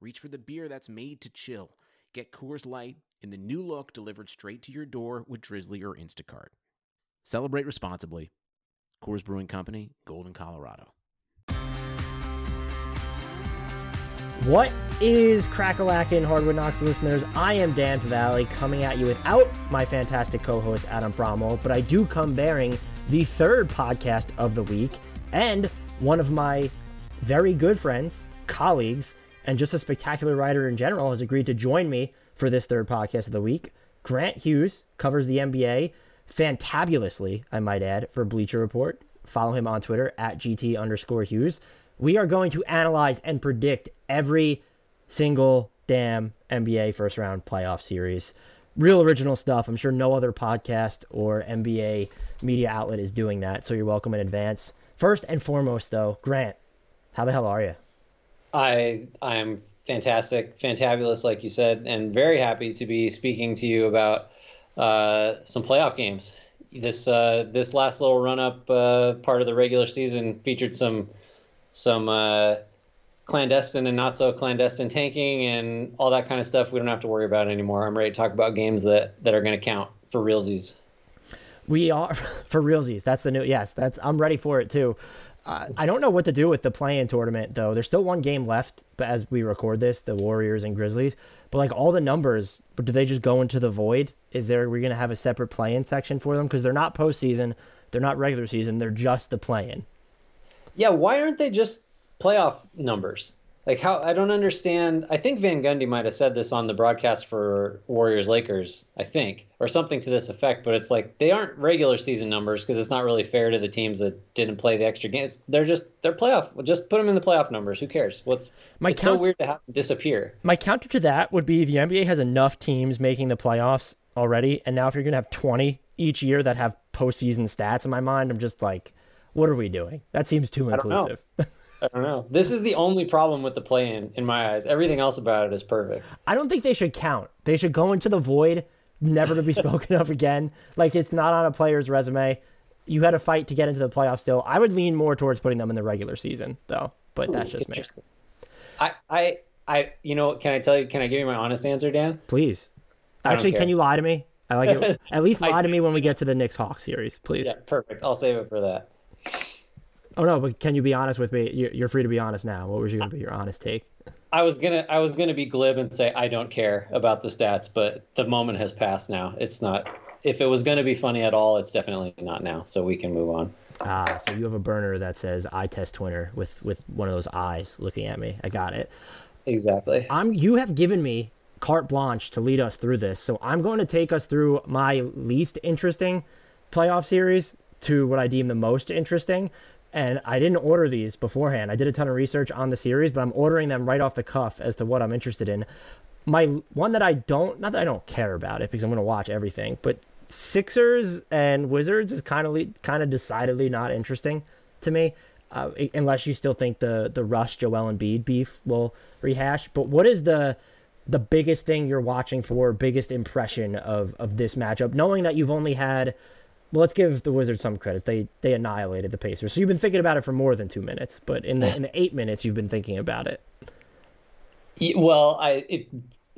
reach for the beer that's made to chill. Get Coors Light in the new look delivered straight to your door with Drizzly or Instacart. Celebrate responsibly. Coors Brewing Company, Golden, Colorado. What is Crackalackin' Hardwood Knocks listeners? I am Dan Favale coming at you without my fantastic co-host Adam Fromal, but I do come bearing the third podcast of the week and one of my very good friends, colleagues, and just a spectacular writer in general has agreed to join me for this third podcast of the week. Grant Hughes covers the NBA fantabulously, I might add, for Bleacher Report. Follow him on Twitter at GT underscore Hughes. We are going to analyze and predict every single damn NBA first round playoff series. Real original stuff. I'm sure no other podcast or NBA media outlet is doing that, so you're welcome in advance. First and foremost, though, Grant, how the hell are you? I I am fantastic, fantabulous, like you said, and very happy to be speaking to you about uh, some playoff games. This uh, this last little run up uh, part of the regular season featured some some uh, clandestine and not so clandestine tanking and all that kind of stuff. We don't have to worry about anymore. I'm ready to talk about games that that are going to count for realsies. We are for realsies. That's the new. Yes, that's. I'm ready for it too. I don't know what to do with the play-in tournament though. There's still one game left, but as we record this, the Warriors and Grizzlies. But like all the numbers, but do they just go into the void? Is there we're gonna have a separate play-in section for them because they're not postseason, they're not regular season, they're just the play-in. Yeah, why aren't they just playoff numbers? Like how I don't understand. I think Van Gundy might have said this on the broadcast for Warriors Lakers, I think, or something to this effect. But it's like they aren't regular season numbers because it's not really fair to the teams that didn't play the extra games. They're just they're playoff. Just put them in the playoff numbers. Who cares? What's my it's count- so weird to have them disappear. My counter to that would be the NBA has enough teams making the playoffs already, and now if you're gonna have 20 each year that have postseason stats, in my mind, I'm just like, what are we doing? That seems too inclusive. I don't know. This is the only problem with the play in, in my eyes. Everything else about it is perfect. I don't think they should count. They should go into the void, never to be spoken of again. Like it's not on a player's resume. You had a fight to get into the playoffs still. I would lean more towards putting them in the regular season, though. But Ooh, that's just me. I, I, I, you know, can I tell you? Can I give you my honest answer, Dan? Please. Actually, can you lie to me? I like it. At least lie I, to me when we get to the Knicks Hawks series, please. Yeah, perfect. I'll save it for that. Oh no, but can you be honest with me? You're free to be honest now. What was you going to be your honest take? I was gonna I was gonna be glib and say I don't care about the stats, but the moment has passed now. It's not. If it was going to be funny at all, it's definitely not now. So we can move on. Ah, so you have a burner that says "eye test Twitter" with with one of those eyes looking at me. I got it. Exactly. I'm. You have given me carte blanche to lead us through this, so I'm going to take us through my least interesting playoff series to what I deem the most interesting and I didn't order these beforehand. I did a ton of research on the series, but I'm ordering them right off the cuff as to what I'm interested in. My one that I don't, not that I don't care about it because I'm going to watch everything, but Sixers and Wizards is kind of kind of decidedly not interesting to me, uh, unless you still think the the Russ Joel Embiid beef will rehash. But what is the the biggest thing you're watching for, biggest impression of of this matchup, knowing that you've only had well, let's give the Wizards some credit. They they annihilated the Pacers. So you've been thinking about it for more than two minutes, but in the in the eight minutes you've been thinking about it. Well, I it,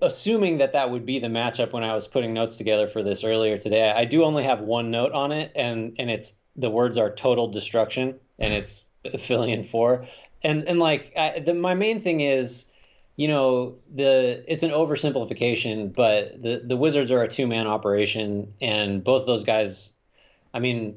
assuming that that would be the matchup when I was putting notes together for this earlier today. I do only have one note on it, and and it's the words are total destruction, and it's filling four, and and like I, the, my main thing is you know the it's an oversimplification but the the wizards are a two man operation and both those guys I mean,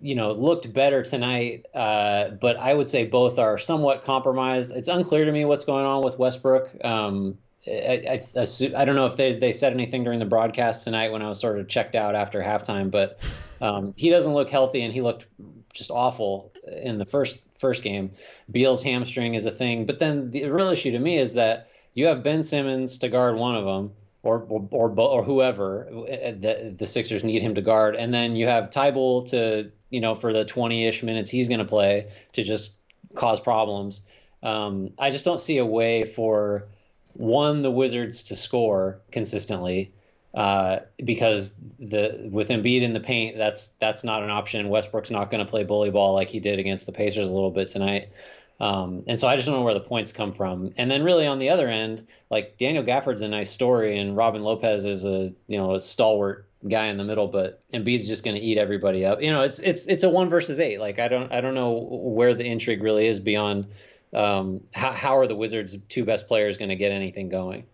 you know, looked better tonight, uh, but I would say both are somewhat compromised. It's unclear to me what's going on with Westbrook. Um, I, I, I, don't know if they, they said anything during the broadcast tonight when I was sort of checked out after halftime, but um, he doesn't look healthy and he looked just awful in the first first game. Beal's hamstring is a thing, but then the real issue to me is that you have Ben Simmons to guard one of them, or or or, whoever uh, the the Sixers need him to guard, and then you have Thybulle to you know for the 20ish minutes he's going to play to just cause problems. Um, I just don't see a way for one the Wizards to score consistently uh, because the with Embiid in the paint, that's that's not an option. Westbrook's not going to play bully ball like he did against the Pacers a little bit tonight. Um, and so I just don't know where the points come from. And then really on the other end, like Daniel Gafford's a nice story, and Robin Lopez is a you know a stalwart guy in the middle, but Embiid's just going to eat everybody up. You know, it's it's it's a one versus eight. Like I don't I don't know where the intrigue really is beyond um, how how are the Wizards' two best players going to get anything going.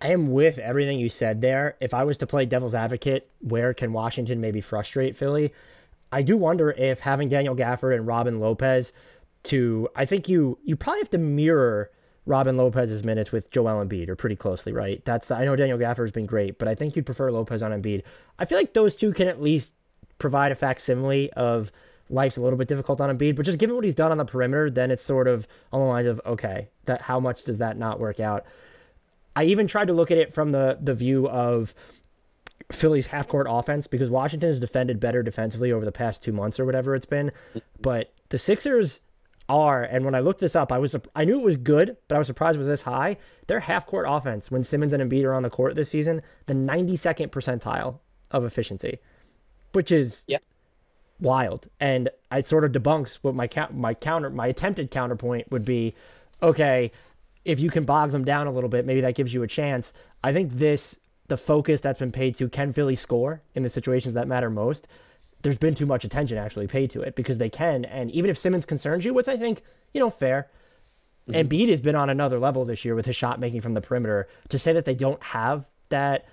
I am with everything you said there. If I was to play devil's advocate, where can Washington maybe frustrate Philly? I do wonder if having Daniel Gafford and Robin Lopez to I think you you probably have to mirror Robin Lopez's minutes with Joel Embiid or pretty closely, right? That's the, I know Daniel Gafford has been great, but I think you'd prefer Lopez on Embiid. I feel like those two can at least provide a facsimile of life's a little bit difficult on Embiid, but just given what he's done on the perimeter, then it's sort of on the lines of okay, that how much does that not work out? I even tried to look at it from the the view of Philly's half court offense because Washington has defended better defensively over the past two months or whatever it's been, but the Sixers are, and when I looked this up, I was I knew it was good, but I was surprised it was this high. Their half court offense when Simmons and Embiid are on the court this season, the 92nd percentile of efficiency, which is yeah. wild. And it sort of debunks what my my counter my attempted counterpoint would be. Okay, if you can bog them down a little bit, maybe that gives you a chance. I think this the focus that's been paid to can Philly score in the situations that matter most there's been too much attention actually paid to it because they can. And even if Simmons concerns you, which I think, you know, fair. Mm-hmm. Embiid has been on another level this year with his shot making from the perimeter. To say that they don't have that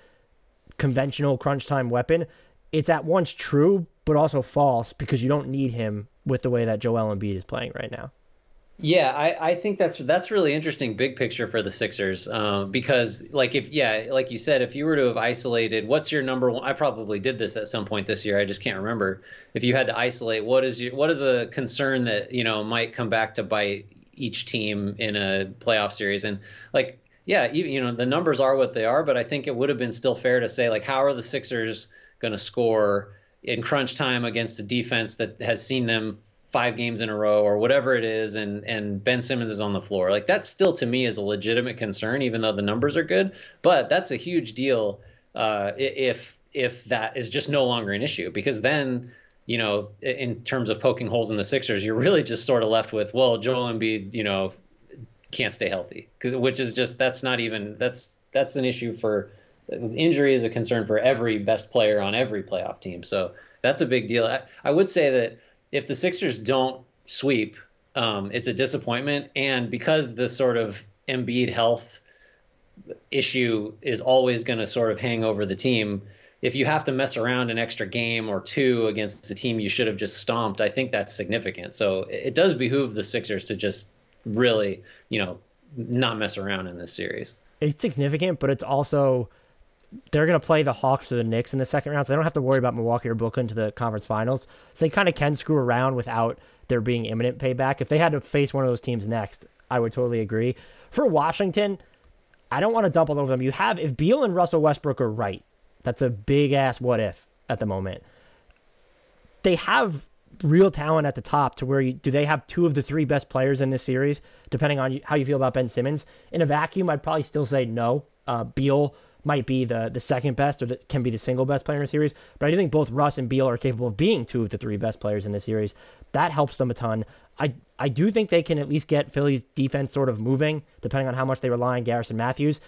conventional crunch time weapon, it's at once true, but also false because you don't need him with the way that Joel Embiid is playing right now. Yeah, I, I think that's that's really interesting big picture for the Sixers um, because like if yeah like you said if you were to have isolated what's your number one I probably did this at some point this year I just can't remember. If you had to isolate what is your what is a concern that you know might come back to bite each team in a playoff series? And like yeah you, you know the numbers are what they are but I think it would have been still fair to say like how are the Sixers going to score in crunch time against a defense that has seen them five games in a row or whatever it is and and Ben Simmons is on the floor. Like that still to me is a legitimate concern even though the numbers are good, but that's a huge deal uh, if if that is just no longer an issue because then you know in terms of poking holes in the Sixers, you're really just sort of left with well Joel Embiid, you know, can't stay healthy cuz which is just that's not even that's that's an issue for injury is a concern for every best player on every playoff team. So that's a big deal. I, I would say that if the Sixers don't sweep, um, it's a disappointment. And because the sort of Embiid health issue is always going to sort of hang over the team, if you have to mess around an extra game or two against a team you should have just stomped, I think that's significant. So it does behoove the Sixers to just really, you know, not mess around in this series. It's significant, but it's also they're going to play the Hawks or the Knicks in the second round, so they don't have to worry about Milwaukee or Brooklyn to the conference finals. So they kind of can screw around without there being imminent payback. If they had to face one of those teams next, I would totally agree. For Washington, I don't want to dump all over them. You have if Beal and Russell Westbrook are right, that's a big ass what if at the moment. They have real talent at the top to where you, do they have two of the three best players in this series, depending on how you feel about Ben Simmons. In a vacuum, I'd probably still say no. Uh, Beal might be the the second best or the, can be the single best player in the series. But I do think both Russ and Beal are capable of being two of the three best players in the series. That helps them a ton. I I do think they can at least get Philly's defense sort of moving, depending on how much they rely on Garrison Matthews.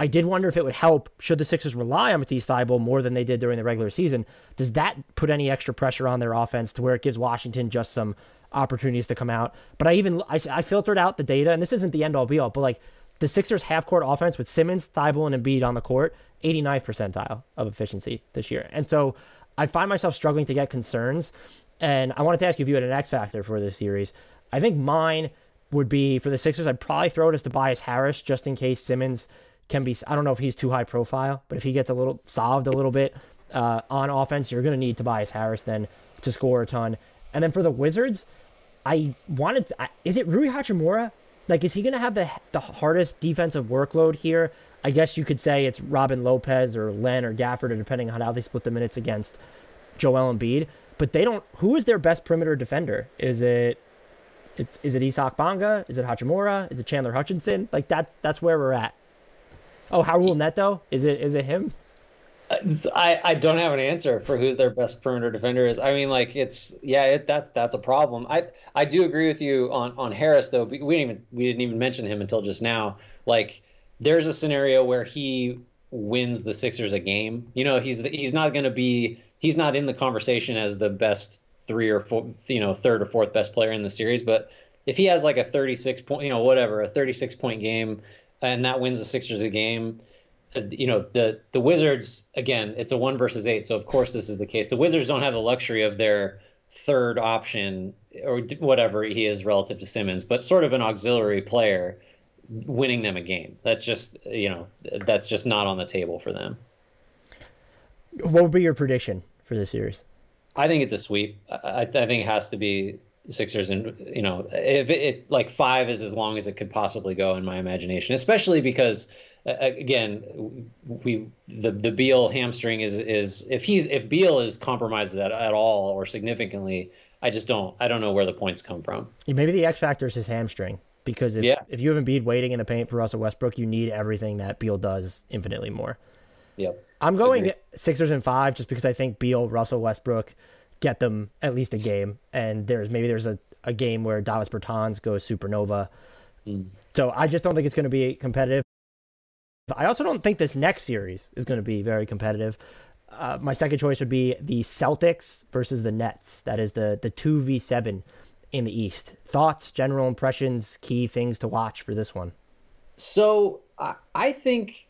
I did wonder if it would help should the Sixers rely on Matisse Thybulle more than they did during the regular season. Does that put any extra pressure on their offense to where it gives Washington just some opportunities to come out? But I even I, I filtered out the data, and this isn't the end all be all, but like the Sixers half court offense with Simmons, Thybulle, and Embiid on the court, 89th percentile of efficiency this year. And so I find myself struggling to get concerns. And I wanted to ask you if you had an X factor for this series. I think mine would be for the Sixers, I'd probably throw it as Tobias Harris just in case Simmons can be. I don't know if he's too high profile, but if he gets a little solved a little bit uh, on offense, you're going to need Tobias Harris then to score a ton. And then for the Wizards, I wanted. To, is it Rui Hachimura Like, is he going to have the the hardest defensive workload here? I guess you could say it's Robin Lopez or Len or Gafford, or depending on how they split the minutes against Joel Embiid. But they don't. Who is their best perimeter defender? Is it? It's, it Isaac Bonga? Is it Hachimura? Is it Chandler Hutchinson? Like that's that's where we're at. Oh, Raul Neto? Is it is it him? I, I don't have an answer for who their best perimeter defender is. I mean, like it's yeah, it, that that's a problem. I I do agree with you on on Harris though. We didn't even we didn't even mention him until just now. Like there's a scenario where he wins the Sixers a game. You know, he's the, he's not going to be he's not in the conversation as the best three or four, you know, third or fourth best player in the series. But if he has like a 36 point, you know, whatever, a 36 point game, and that wins the Sixers a game Uh, you know the the Wizards again. It's a one versus eight, so of course this is the case. The Wizards don't have the luxury of their third option or whatever he is relative to Simmons, but sort of an auxiliary player winning them a game. That's just you know that's just not on the table for them. What would be your prediction for this series? I think it's a sweep. I, I think it has to be Sixers, and you know if it, it like five is as long as it could possibly go in my imagination, especially because again, we the the Beal hamstring is is if he's if Beal is compromised at, at all or significantly, I just don't I don't know where the points come from. Maybe the X factor is his hamstring because if yeah. if you have Embiid waiting in the paint for Russell Westbrook, you need everything that Beal does infinitely more. Yep. I'm going Agreed. Sixers and five just because I think Beal, Russell Westbrook get them at least a game, and there's maybe there's a, a game where Davis Bertans goes supernova. Mm. So I just don't think it's going to be competitive. I also don't think this next series is going to be very competitive. Uh, my second choice would be the Celtics versus the Nets. That is the the two v seven in the East. Thoughts, general impressions, key things to watch for this one. So I, I think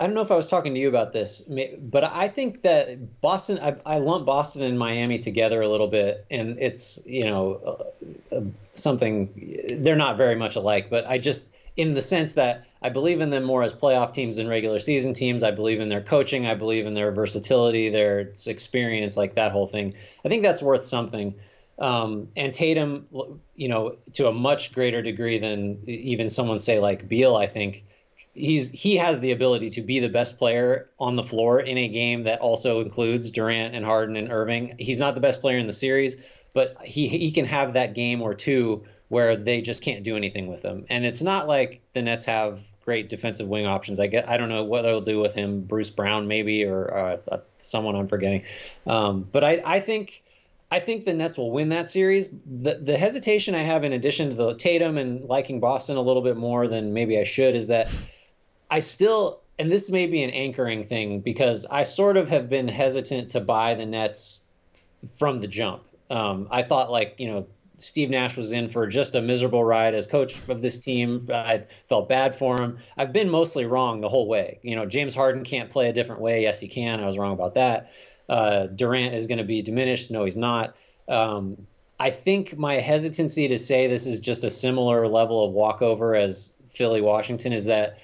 I don't know if I was talking to you about this, but I think that Boston. I, I lump Boston and Miami together a little bit, and it's you know uh, uh, something. They're not very much alike, but I just in the sense that I believe in them more as playoff teams and regular season teams. I believe in their coaching. I believe in their versatility, their experience, like that whole thing. I think that's worth something. Um, and Tatum, you know, to a much greater degree than even someone say like Beal, I think he's he has the ability to be the best player on the floor in a game that also includes Durant and Harden and Irving. He's not the best player in the series, but he he can have that game or two where they just can't do anything with him. And it's not like the Nets have great defensive wing options. I get I don't know what they'll do with him, Bruce Brown maybe or uh, uh, someone I'm forgetting. Um, but I I think. I think the Nets will win that series. The the hesitation I have, in addition to the Tatum and liking Boston a little bit more than maybe I should, is that I still, and this may be an anchoring thing because I sort of have been hesitant to buy the Nets from the jump. Um, I thought like you know Steve Nash was in for just a miserable ride as coach of this team. I felt bad for him. I've been mostly wrong the whole way. You know, James Harden can't play a different way. Yes, he can. I was wrong about that. Uh, Durant is going to be diminished. No, he's not. Um, I think my hesitancy to say this is just a similar level of walkover as Philly Washington is that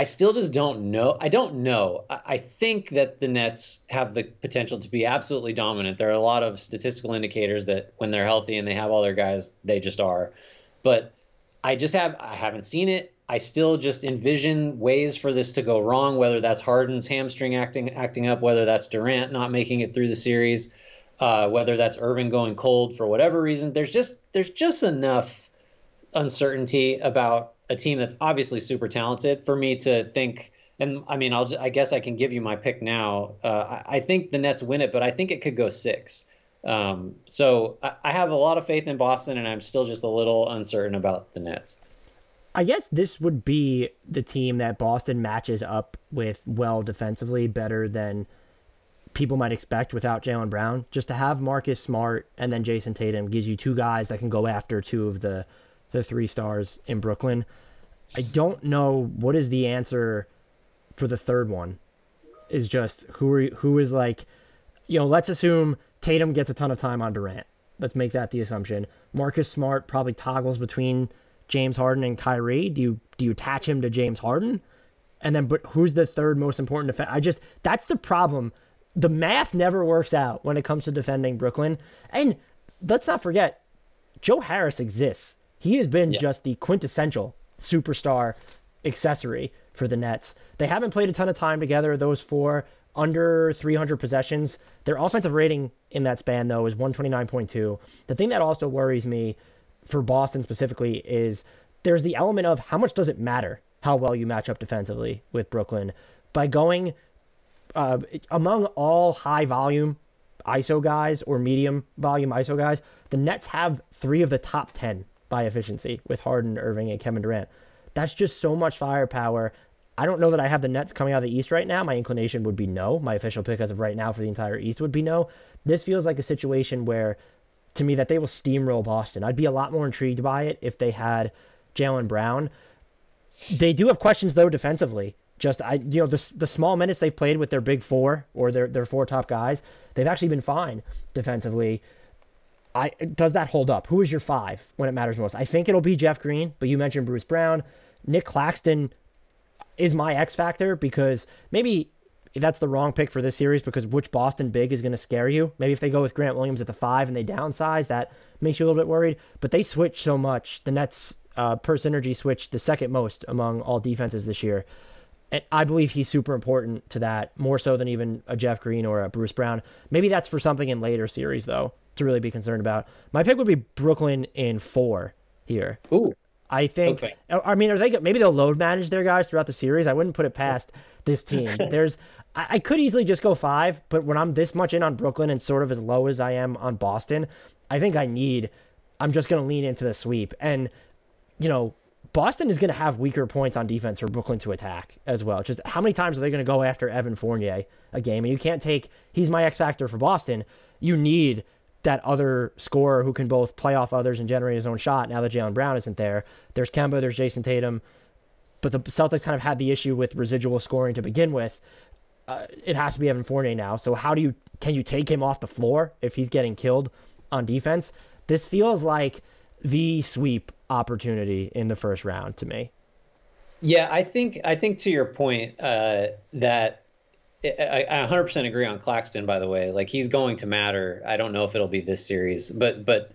I still just don't know. I don't know. I think that the Nets have the potential to be absolutely dominant. There are a lot of statistical indicators that when they're healthy and they have all their guys, they just are. But I just have I haven't seen it. I still just envision ways for this to go wrong, whether that's Harden's hamstring acting acting up, whether that's Durant not making it through the series, uh, whether that's Irving going cold for whatever reason. There's just there's just enough uncertainty about a team that's obviously super talented for me to think. And I mean, I'll just, I guess I can give you my pick now. Uh, I, I, think the Nets win it, but I think it could go six. Um, so I, I have a lot of faith in Boston, and I'm still just a little uncertain about the Nets. I guess this would be the team that Boston matches up with well defensively better than people might expect without Jaylen Brown. Just to have Marcus Smart and then Jayson Tatum gives you two guys that can go after two of the the three stars in Brooklyn. I don't know what is the answer for the third one. Is just who are who is like, you know, let's assume Tatum gets a ton of time on Durant. Let's make that the assumption. Marcus Smart probably toggles between James Harden and Kyrie. Do you do you attach him to James Harden? And then, but who's the third most important defense? I just that's the problem. The math never works out when it comes to defending Brooklyn. And let's not forget, Joe Harris exists He has been yeah. just the quintessential superstar accessory for the Nets. They haven't played a ton of time together, those four, under 300 possessions. Their offensive rating in that span, though, is 129.2. The thing that also worries me for Boston specifically is there's the element of how much does it matter how well you match up defensively with Brooklyn by going uh, among all high volume ISO guys or medium volume ISO guys. The Nets have three of the top 10 by efficiency with Harden, Irving, and Kevin Durant. That's just so much firepower. I don't know that I have the Nets coming out of the East right now. My inclination would be no. My official pick as of right now for the entire East would be no. This feels like a situation where, to me, that they will steamroll Boston. I'd be a lot more intrigued by it if they had Jaylen Brown. They do have questions though defensively. Just I, you know, the the small minutes they've played with their big four or their their four top guys, they've actually been fine defensively. I does that hold up? Who is your five when it matters most? I think it'll be Jeff Green, but you mentioned Bruce Brown. Nic Claxton is my X factor because maybe that's the wrong pick for this series because which Boston big is going to scare you. Maybe if they go with Grant Williams at the five and they downsize, that makes you a little bit worried. But they switch so much. The Nets uh, per synergy switch the second most among all defenses this year. And I believe he's super important to that, more so than even a Jeff Green or a Bruce Brown. Maybe that's for something in later series, though to really be concerned about. My pick would be Brooklyn in four here. Ooh. I think. Okay. I mean, are they maybe they'll load manage their guys throughout the series? I wouldn't put it past this team. There's, I, I could easily just go five, but when I'm this much in on Brooklyn and sort of as low as I am on Boston, I think I need. I'm just going to lean into the sweep, and you know, Boston is going to have weaker points on defense for Brooklyn to attack as well. Just how many times are they going to go after Evan Fournier a game? And you can't take. He's my X factor for Boston. You need that other scorer who can both play off others and generate his own shot now that Jaylen Brown isn't there. There's Kemba, there's Jayson Tatum, but the Celtics kind of had the issue with residual scoring to begin with. Uh, it has to be Evan Fournier now. So how do you can you take him off the floor if he's getting killed on defense? This feels like the sweep opportunity in the first round to me. Yeah, I think I think to your point uh, that I, I 100% agree on Claxton. By the way, like he's going to matter. I don't know if it'll be this series, but but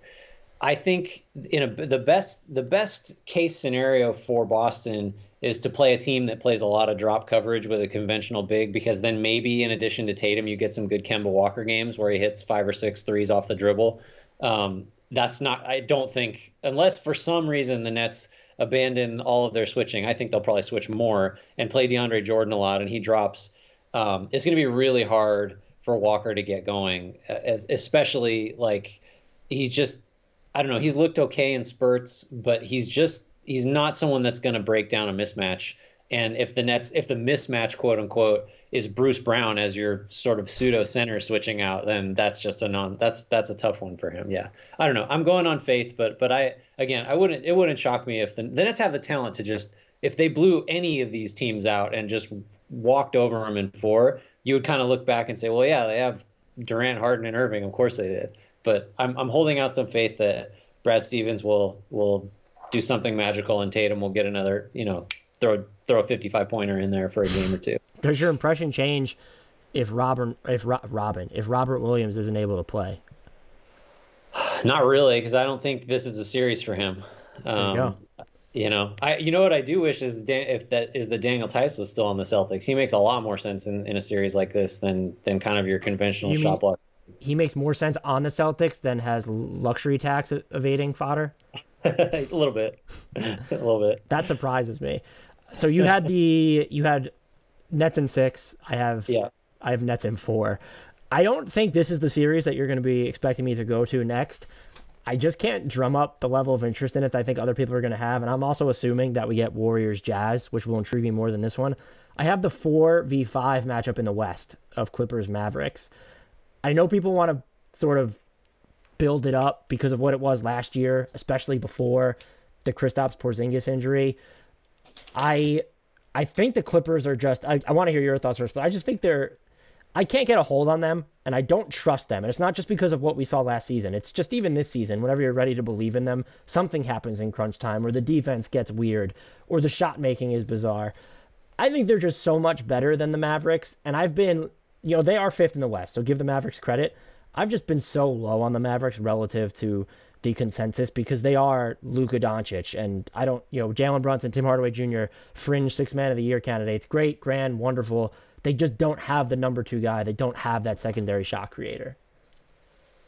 I think in a, the best the best case scenario for Boston is to play a team that plays a lot of drop coverage with a conventional big because then maybe in addition to Tatum you get some good Kemba Walker games where he hits five or six threes off the dribble. Um, that's not I don't think unless for some reason the Nets abandon all of their switching. I think they'll probably switch more and play DeAndre Jordan a lot and he drops um, it's going to be really hard for Walker to get going, especially like he's just I don't know he's looked okay in spurts, but he's just he's not someone that's going to break down a mismatch. And if the Nets if the mismatch quote unquote is Bruce Brown as your sort of pseudo center switching out, then that's just a non that's that's a tough one for him. Yeah, I don't know. I'm going on faith, but but I again I wouldn't it wouldn't shock me if the, the Nets have the talent to just if they blew any of these teams out and just walked over them in four, you would kind of look back and say, well, yeah, they have Durant, Harden, and Irving. Of course they did. But I'm I'm holding out some faith that Brad Stevens will will do something magical and Tatum will get another, you know, throw throw a 55 pointer in there for a game or two. Does your impression change if Robin if Robin if Robert Williams isn't able to play? Not really, because I don't think this is a series for him. Um, you know, I you know what I do wish is Dan, if that is the Daniel Theis was still on the Celtics. He makes a lot more sense in, in a series like this than than kind of your conventional you shot block. He makes more sense on the Celtics than has luxury tax evading fodder. a little bit, a little bit. That surprises me. So you had the you had Nets in six. I have yeah. I have Nets in four. I don't think this is the series that you're going to be expecting me to go to next. I just can't drum up the level of interest in it that I think other people are going to have. And I'm also assuming that we get Warriors Jazz, which will intrigue me more than this one. I have the 4v5 matchup in the West of Clippers Mavericks. I know people want to sort of build it up because of what it was last year, especially before the Kristaps Porzingis injury. I I think the Clippers are just I, I want to hear your thoughts first, but I just think they're I can't get a hold on them and I don't trust them. And it's not just because of what we saw last season. It's just even this season, whenever you're ready to believe in them, something happens in crunch time or the defense gets weird or the shot making is bizarre. I think they're just so much better than the Mavericks. And I've been, you know, they are fifth in the West, so give the Mavericks credit. I've just been so low on the Mavericks relative to the consensus because they are Luka Doncic. And I don't, you know, Jalen Brunson, Tim Hardaway Jr., fringe six man of the year candidates. Great, grand, wonderful. They just don't have the number two guy. They don't have that secondary shot creator.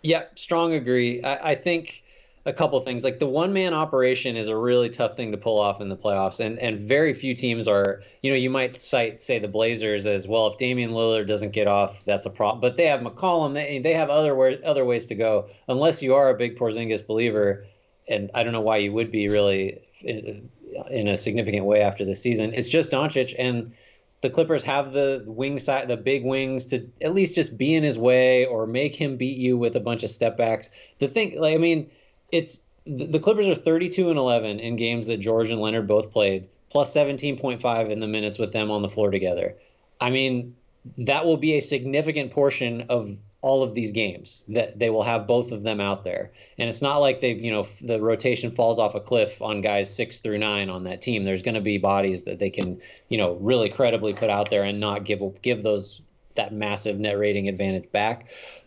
Yep, strong agree. I, I think a couple things like the one man operation is a really tough thing to pull off in the playoffs and and very few teams are you know you might cite say the blazers as well if damian lillard doesn't get off that's a problem but they have mccollum they, they have other other ways to go unless you are a big porzingis believer and i don't know why you would be really in, in a significant way after the season it's just doncic and the Clippers have the wing side, the big wings to at least just be in his way or make him beat you with a bunch of step backs. The thing, like, I mean, it's the Clippers are 32 and 11 in games that George and Leonard both played, plus 17.5 in the minutes with them on the floor together. I mean, that will be a significant portion of all of these games that they will have both of them out there. And it's not like they've, you know, the rotation falls off a cliff on guys six through nine on that team. There's going to be bodies that they can, you know, really credibly put out there and not give give those that massive net rating advantage back.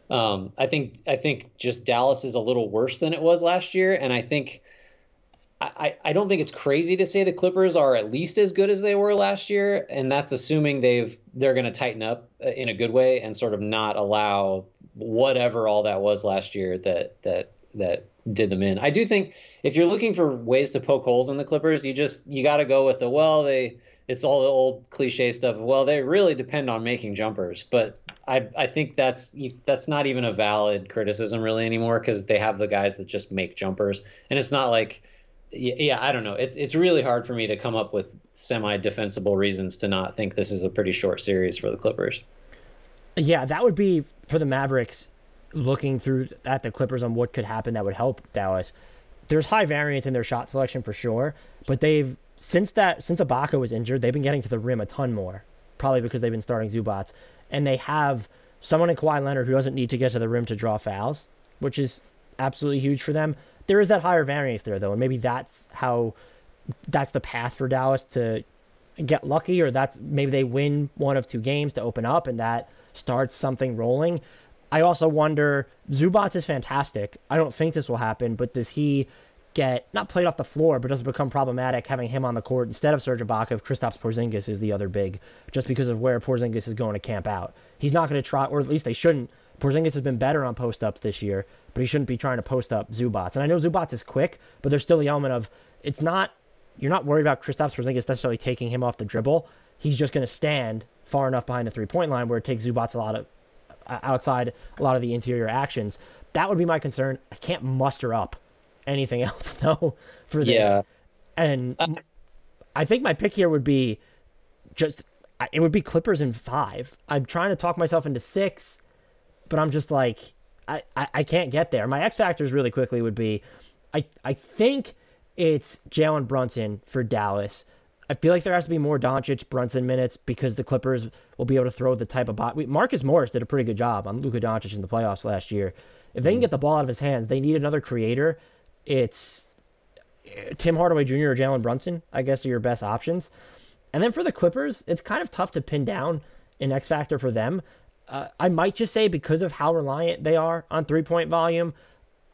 Um, I think I think just Dallas is a little worse than it was last year, and I think I, I don't think it's crazy to say the Clippers are at least as good as they were last year, and that's assuming they've they're going to tighten up uh, in a good way and sort of not allow whatever all that was last year that that that did them in. I do think if you're looking for ways to poke holes in the Clippers, you just you got to go with the well they it's all the old cliche stuff. Well, they really depend on making jumpers, but I I think that's that's not even a valid criticism really anymore because they have the guys that just make jumpers, and it's not like yeah, I don't know. It's it's really hard for me to come up with semi defensible reasons to not think this is a pretty short series for the Clippers. Yeah, that would be for the Mavericks looking through at the Clippers on what could happen that would help Dallas. There's high variance in their shot selection for sure, but they've since that since Ibaka was injured, they've been getting to the rim a ton more. Probably because they've been starting Zubac, and they have someone in Kawhi Leonard who doesn't need to get to the rim to draw fouls, which is absolutely huge for them. There is that higher variance there though, and maybe that's how that's the path for Dallas to get lucky, or that's maybe they win one of two games to open up, and that starts something rolling. I also wonder Zubac is fantastic. I don't think this will happen, but does he get not played off the floor, but does it become problematic having him on the court instead of Serge Ibaka if Kristaps Porzingis is the other big, just because of where Porzingis is going to camp out. He's not going to try, or at least they shouldn't. Porzingis has been better on post ups this year, but he shouldn't be trying to post up Zubac. And I know Zubac is quick, but there's still the element of it's not. You're not worried about Kristaps Porzingis necessarily taking him off the dribble. He's just going to stand far enough behind the three point line where it takes Zubac a lot of outside a lot of the interior actions. That would be my concern. I can't muster up anything else though for this. Yeah. And uh, I think my pick here would be just it would be Clippers in five. I'm trying to talk myself into six, but I'm just like I, I, I can't get there. My X factors really quickly would be I I think it's Jalen Brunson for Dallas. I feel like there has to be more Doncic Brunson minutes because the Clippers will be able to throw the type of bot. Marcus Morris did a pretty good job on Luka Doncic in the playoffs last year. If they can mm-hmm. get the ball out of his hands, they need another creator it's Tim Hardaway Jr. or Jalen Brunson, I guess, are your best options. And then for the Clippers, it's kind of tough to pin down an X factor for them. Uh, I might just say because of how reliant they are on three point volume,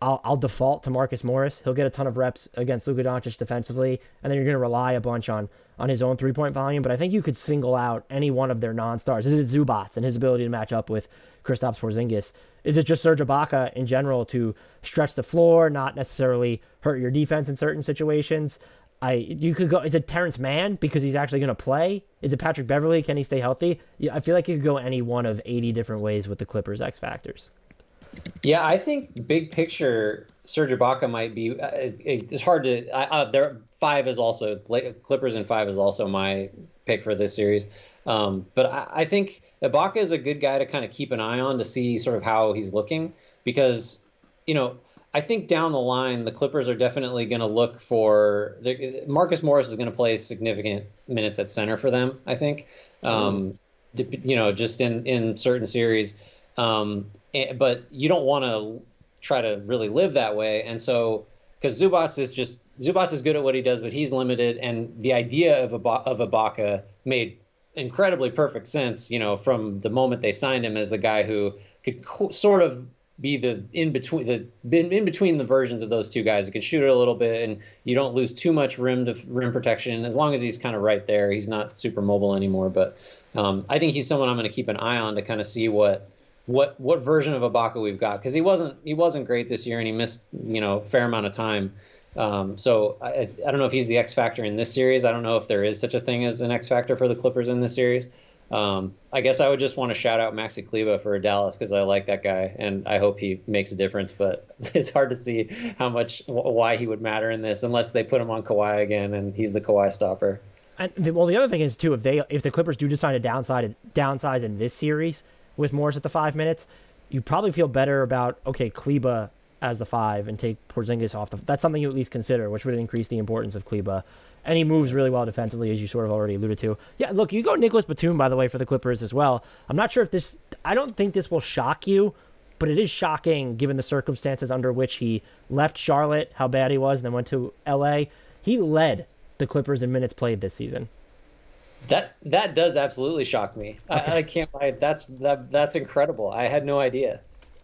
I'll, I'll, default to Marcus Morris. He'll get a ton of reps against Luka Doncic defensively, and then you're going to rely a bunch on on his own three point volume. But I think you could single out any one of their non stars. Is it Zubac and his ability to match up with Kristaps Porzingis. Is it just Serge Ibaka in general to stretch the floor, not necessarily hurt your defense in certain situations? I you could go. Is it Terance Mann because he's actually going to play? Is it Patrick Beverley? Can he stay healthy? I feel like you could go any one of eighty different ways with the Clippers X factors. Yeah, I think big picture, Serge Ibaka might be. Uh, it, it's hard to. Uh, there, five is also Clippers and five is also my pick for this series. Um, but I, I, think Ibaka is a good guy to kind of keep an eye on to see sort of how he's looking because, you know, I think down the line the Clippers are definitely going to look for Marcus Morris is going to play significant minutes at center for them. I think, um, mm-hmm. you know, just in in certain series, um, but you don't want to try to really live that way, and so because Zubac is just Zubac is good at what he does, but he's limited, and the idea of a of Ibaka made incredibly perfect sense, you know, from the moment they signed him as the guy who could co- sort of be the in between the in between the versions of those two guys. He can shoot it a little bit, and you don't lose too much rim to rim protection as long as he's kind of right there. He's not super mobile anymore, but um, I think he's someone I'm going to keep an eye on to kind of see what what what version of Ibaka we've got because he wasn't he wasn't great this year and he missed you know a fair amount of time. Um, so I, I don't know if he's the X factor in this series. I don't know if there is such a thing as an X factor for the Clippers in this series. Um, I guess I would just want to shout out Maxi Kleber for Dallas because I like that guy and I hope he makes a difference. But it's hard to see how much why he would matter in this unless they put him on Kawhi again and he's the Kawhi stopper. And the, well, the other thing is too if they if the Clippers do decide to downside downsize in this series with Morris at the five minutes, you probably feel better about okay Kleber as the five and take Porzingis off the. That's something you at least consider, which would increase the importance of Kleber. And he moves really well defensively, as you sort of already alluded to. Yeah, look, you go Nicolas Batum, by the way, for the Clippers as well. I'm not sure if this. I don't think this will shock you, but it is shocking given the circumstances under which he left Charlotte, how bad he was, and then went to L.A. He led the Clippers in minutes played this season. That that does absolutely shock me. I, I, can't lie. That's that that's incredible. I had no idea.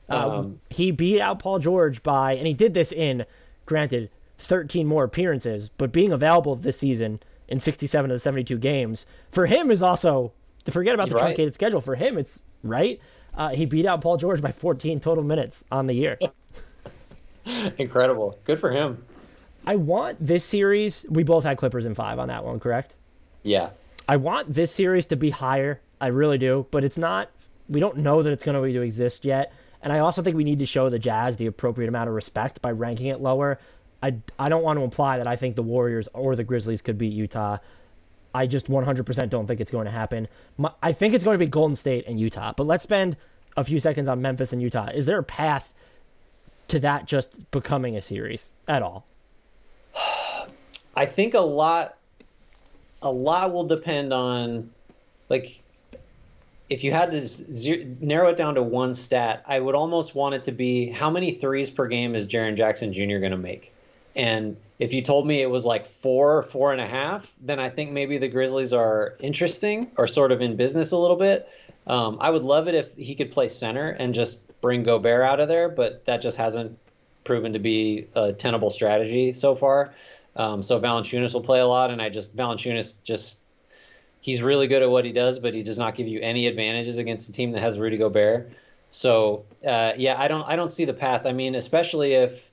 Uh, um, he beat out Paul George by, and he did this in, granted, 13 more appearances, but being available this season in 67 of the 72 games for him is also to forget about the right. truncated schedule. For him, it's right. Uh, he beat out Paul George by 14 total minutes on the year. Incredible. Good for him. I want this series. We both had Clippers in five on that one, correct? Yeah. I want this series to be higher. I really do, but it's not. We don't know that it's going to exist yet. And I also think we need to show the Jazz the appropriate amount of respect by ranking it lower. I, I don't want to imply that I think the Warriors or the Grizzlies could beat Utah. I just 100% don't think it's going to happen. My, I think it's going to be Golden State and Utah. But let's spend a few seconds on Memphis and Utah. Is there a path to that just becoming a series at all? I think a lot a lot will depend on like if you had to zero, narrow it down to one stat, I would almost want it to be how many threes per game is Jaren Jackson Jr. going to make? And if you told me it was like four, four and a half, then I think maybe the Grizzlies are interesting or sort of in business a little bit. Um, I would love it if he could play center and just bring Gobert out of there, but that just hasn't proven to be a tenable strategy so far. Um, so Valanciunas will play a lot, and I just Valanciunas just he's really good at what he does, but he does not give you any advantages against a team that has Rudy Gobert. So uh, yeah, I don't I don't see the path. I mean, especially if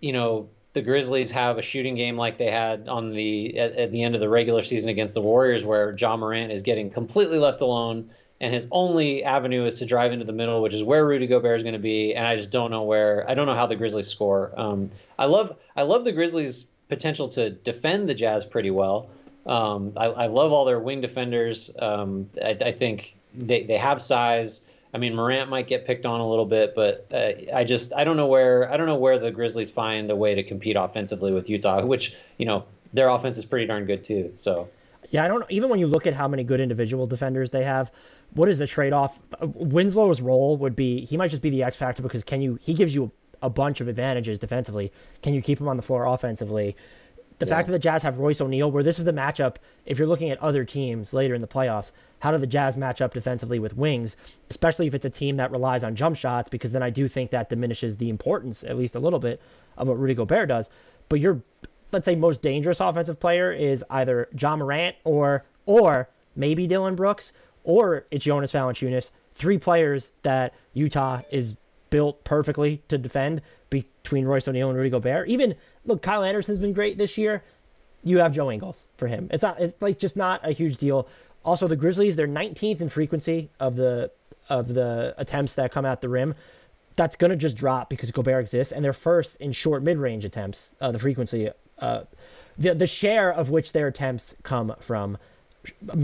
you know the Grizzlies have a shooting game like they had on the at, at the end of the regular season against the Warriors, where Ja Morant is getting completely left alone, and his only avenue is to drive into the middle, which is where Rudy Gobert is going to be. And I just don't know where. I don't know how the Grizzlies score. Um, I love I love the Grizzlies' potential to defend the Jazz pretty well. Um, I, I, love all their wing defenders. Um, I, I, think they, they have size. I mean, Morant might get picked on a little bit, but uh, I just I don't know where I don't know where the Grizzlies find a way to compete offensively with Utah, which you know their offense is pretty darn good too. So yeah, I don't even when you look at how many good individual defenders they have. What is the trade off? Winslow's role would be he might just be the X factor because can you he gives you a bunch of advantages defensively. Can you keep him on the floor offensively? The yeah. fact that the Jazz have Royce O'Neale, where this is the matchup, if you're looking at other teams later in the playoffs, how do the Jazz match up defensively with wings, especially if it's a team that relies on jump shots? Because then I do think that diminishes the importance, at least a little bit, of what Rudy Gobert does. But your, let's say, most dangerous offensive player is either Ja Morant or or maybe Dillon Brooks or it's Jonas Valanciunas. Three players that Utah is built perfectly to defend between Royce O'Neale and Rudy Gobert. Even look, Kyle Anderson's been great this year. You have Joe Ingles for him. It's not. It's like just not a huge deal. Also, the Grizzlies they're 19th in frequency of the of the attempts that come at the rim. That's gonna just drop because Gobert exists, and they're first in short mid range attempts. Uh, the frequency, uh, the the share of which their attempts come from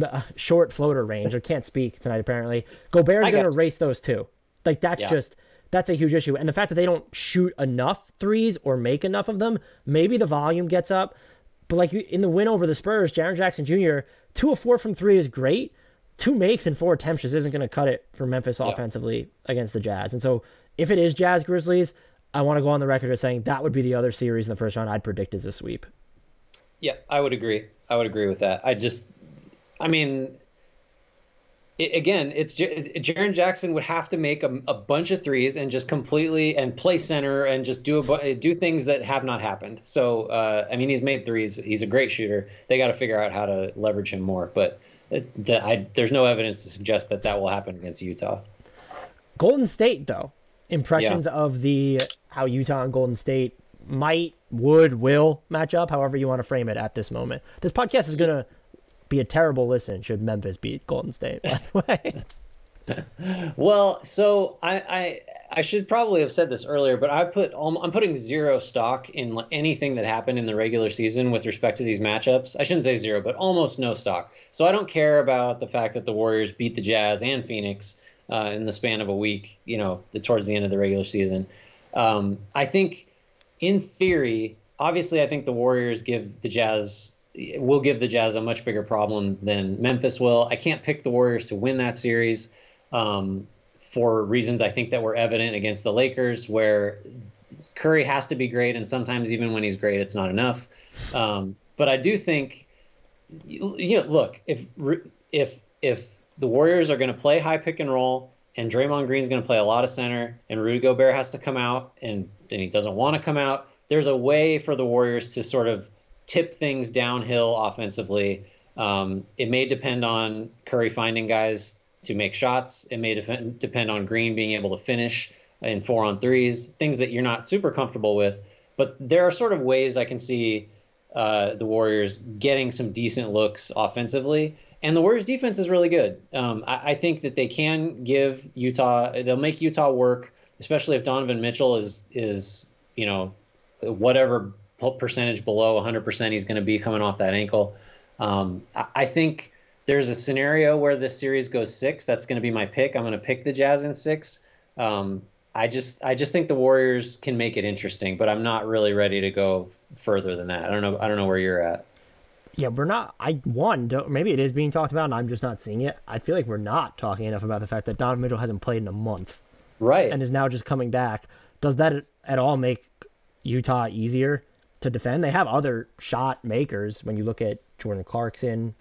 uh, short floater range. I can't speak tonight. Apparently, Gobert's going to erase those two. Like that's yeah. just that's a huge issue. And the fact that they don't shoot enough threes or make enough of them, maybe the volume gets up. But like in the win over the Spurs, Jaren Jackson Jr., two of four from three is great. Two makes and four attempts just isn't going to cut it for Memphis yeah. offensively against the Jazz. And so if it is Jazz Grizzlies, I want to go on the record as saying that would be the other series in the first round I'd predict as a sweep. Yeah, I would agree. I would agree with that. I just, I mean, it, again, it's Jaren Jackson would have to make a, a, bunch of threes and just completely and play center and just do a, do things that have not happened. So uh, I mean, he's made threes. He's a great shooter. They got to figure out how to leverage him more. But the, I, there's no evidence to suggest that that will happen against Utah. Golden State, though, impressions yeah. of the how Utah and Golden State might, would, will match up, however you want to frame it at this moment. This podcast is gonna be a terrible listen should Memphis beat Golden State. By the way. well, so I, I I should probably have said this earlier, but I put I'm putting zero stock in anything that happened in the regular season with respect to these matchups. I shouldn't say zero, but almost no stock. So I don't care about the fact that the Warriors beat the Jazz and Phoenix uh, in the span of a week. You know, the, towards the end of the regular season. Um, I think, in theory, obviously, I think the Warriors give the Jazz will give the Jazz a much bigger problem than Memphis will. I can't pick the Warriors to win that series um, for reasons I think that were evident against the Lakers, where Curry has to be great, and sometimes even when he's great, it's not enough. Um, but I do think, you know, look if if if the Warriors are going to play high pick and roll, and Draymond Green's going to play a lot of center, and Rudy Gobert has to come out, and, and he doesn't want to come out. There's a way for the Warriors to sort of tip things downhill offensively. Um, it may depend on Curry finding guys to make shots. It may def- depend on Green being able to finish in four on threes, things that you're not super comfortable with. But there are sort of ways I can see uh, the Warriors getting some decent looks offensively. And the Warriors defense is really good. Um, I, I think that they can give Utah, they'll make Utah work, especially if Donovan Mitchell is, is you know, whatever percentage below 100% he's going to be coming off that ankle. Um, I, I, think there's a scenario where this series goes six. That's going to be my pick. I'm going to pick the Jazz in six. Um, I just I just think the Warriors can make it interesting, but I'm not really ready to go further than that. I don't know. I don't know where you're at. Yeah, we're not. I one maybe it is being talked about, and I'm just not seeing it. I feel like we're not talking enough about the fact that Donovan Mitchell hasn't played in a month, right, and is now just coming back. Does that at all make Utah easier? To defend. They have other shot makers when you look at Jordan Clarkson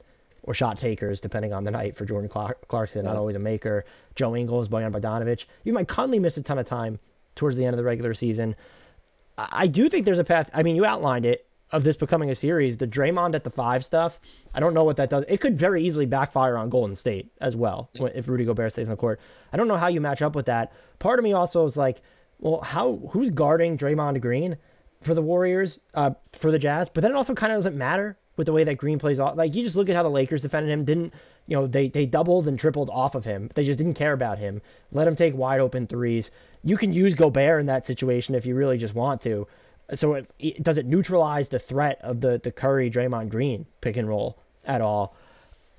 or shot takers, depending on the night for Jordan Clarkson, not always a maker. Joe Ingles, Bojan Bogdanovic. You might Conley miss a ton of time towards the end of the regular season. I do think there's a path. I mean, you outlined it of this becoming a series. The Draymond at the five stuff, I don't know what that does. It could very easily backfire on Golden State as well if Rudy Gobert stays on the court. I don't know how you match up with that. Part of me also is like, well, how who's guarding Draymond Green? For the Warriors, uh, for the Jazz. But then it also kind of doesn't matter with the way that Green plays off. Like you just look at how the Lakers defended him. Didn't you know they they doubled and tripled off of him. They just didn't care about him. Let him take wide open threes. You can use Gobert in that situation if you really just want to. So it, it does it neutralize the threat of the the Curry Draymond Green pick and roll at all?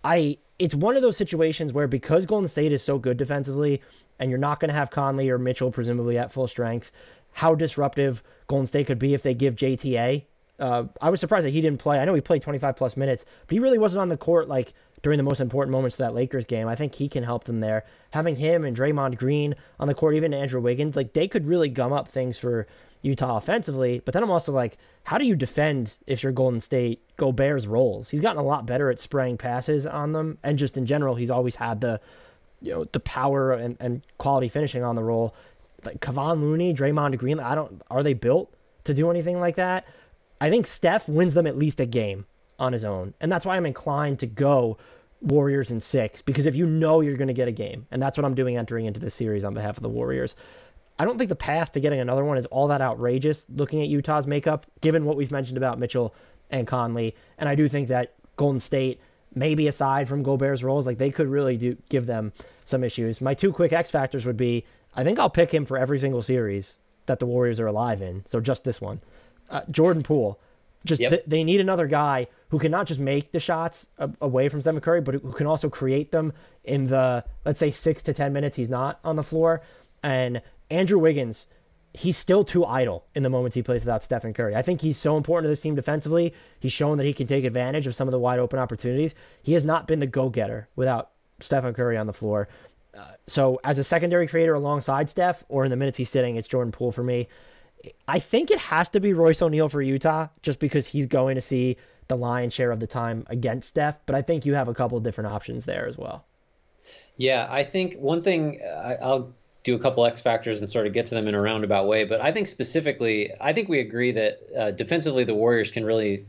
I it's one of those situations where because Golden State is so good defensively, and you're not going to have Conley or Mitchell presumably at full strength, how disruptive Golden State could be if they give JTA. Uh, I was surprised that he didn't play. I know he played 25 plus minutes, but he really wasn't on the court like during the most important moments of that Lakers game. I think he can help them there. Having him and Draymond Green on the court, even Andrew Wiggins, like they could really gum up things for Utah offensively. But then I'm also like, how do you defend if you're Golden State? Gobert's rolls. He's gotten a lot better at spraying passes on them, and just in general, he's always had the you know the power and, and quality finishing on the roll like Kevon Looney, Draymond Green, I don't are they built to do anything like that? I think Steph wins them at least a game on his own. And that's why I'm inclined to go Warriors in 6 because if you know you're going to get a game, and that's what I'm doing entering into this series on behalf of the Warriors. I don't think the path to getting another one is all that outrageous looking at Utah's makeup given what we've mentioned about Mitchell and Conley. And I do think that Golden State maybe aside from Gobert's rolls, like they could really do give them some issues. My two quick X factors would be I think I'll pick him for every single series that the Warriors are alive in. So just this one. Uh, Jordan Poole. Just yep. th- they need another guy who can not just make the shots a- away from Stephen Curry, but who can also create them in the let's say six to ten minutes he's not on the floor. And Andrew Wiggins, he's still too idle in the moments he plays without Stephen Curry. I think he's so important to this team defensively. He's shown that he can take advantage of some of the wide open opportunities. He has not been the go getter without Stephen Curry on the floor so as a secondary creator alongside Steph, or in the minutes he's sitting, it's Jordan Poole for me. I think it has to be Royce O'Neale for Utah, just because he's going to see the lion's share of the time against Steph. But I think you have a couple of different options there as well. Yeah, I think one thing I, I'll do a couple X factors and sort of get to them in a roundabout way. But I think specifically, I think we agree that uh, defensively the Warriors can really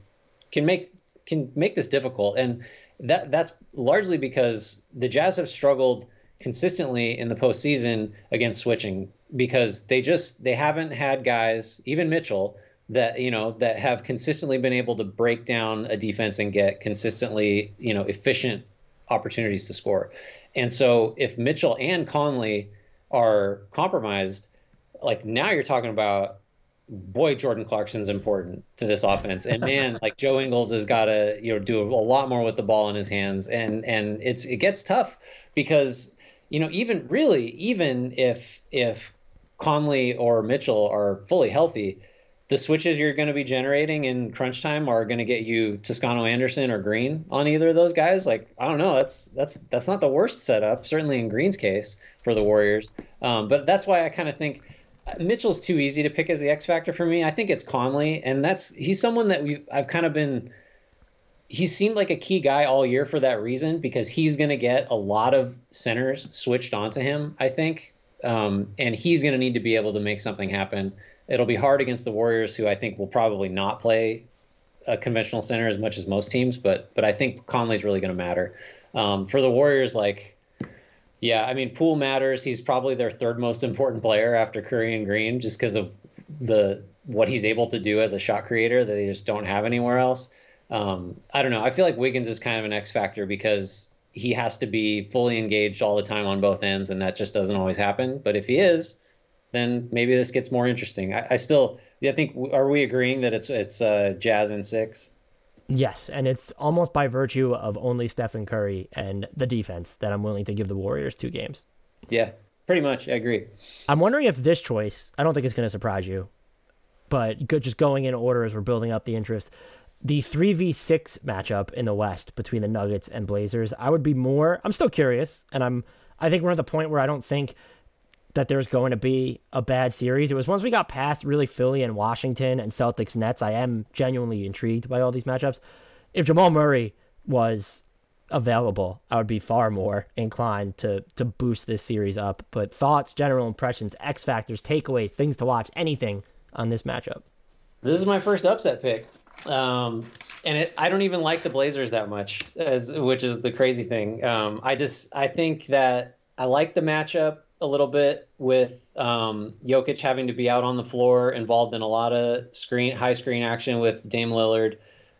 can make can make this difficult, and that that's largely because the Jazz have struggled consistently in the postseason against switching because they just they haven't had guys, even Mitchell, that you know that have consistently been able to break down a defense and get consistently you know efficient opportunities to score. And so if Mitchell and Conley are compromised, like now you're talking about boy Jordan Clarkson's important to this offense. And man, like Joe Ingles has got to you know do a lot more with the ball in his hands and and it's it gets tough because you know even really even if if Conley or Mitchell are fully healthy, the switches you're going to be generating in crunch time are going to get you Toscano Anderson or Green on either of those guys. Like I don't know, that's that's that's not the worst setup, certainly in Green's case for the Warriors. Um, but that's why I kind of think uh, Mitchell's too easy to pick as the X factor for me. I think it's Conley, and that's he's someone that we I've kind of been. He seemed like a key guy all year for that reason because he's going to get a lot of centers switched onto him. I think, um, and he's going to need to be able to make something happen It'll be hard against the Warriors, who I think will probably not play a conventional center as much as most teams, but but I think Conley's really going to matter. Um, for the Warriors, like, yeah, I mean, Poole matters. He's probably their third most important player after Curry and Green, just because of the what he's able to do as a shot creator that they just don't have anywhere else. Um, I don't know. I feel like Wiggins is kind of an X factor because he has to be fully engaged all the time on both ends, and that just doesn't always happen. But if he is, then maybe this gets more interesting. I, I still, I think, are we agreeing that it's it's uh, Jazz in six? Yes, and it's almost by virtue of only Stephen Curry and the defense that I'm willing to give the Warriors two games. Yeah, pretty much. I agree. I'm wondering if this choice, I don't think it's going to surprise you, but just going in order as we're building up the interest, the 3v6 matchup in the West between the Nuggets and Blazers, I would be more, I'm still curious, and I'm, I think we're at the point where I don't think that there's going to be a bad series. It was once we got past really Philly and Washington and Celtics Nets, I am genuinely intrigued by all these matchups. If Jamal Murray was available, I would be far more inclined to to boost this series up. But thoughts, general impressions, X factors, takeaways, things to watch, anything on this matchup. This is my first upset pick. Um, and it, I don't even like the Blazers that much, as which is the crazy thing. Um, I just I think that I like the matchup a little bit with um, Jokic having to be out on the floor, involved in a lot of screen, high screen action with Dame Lillard.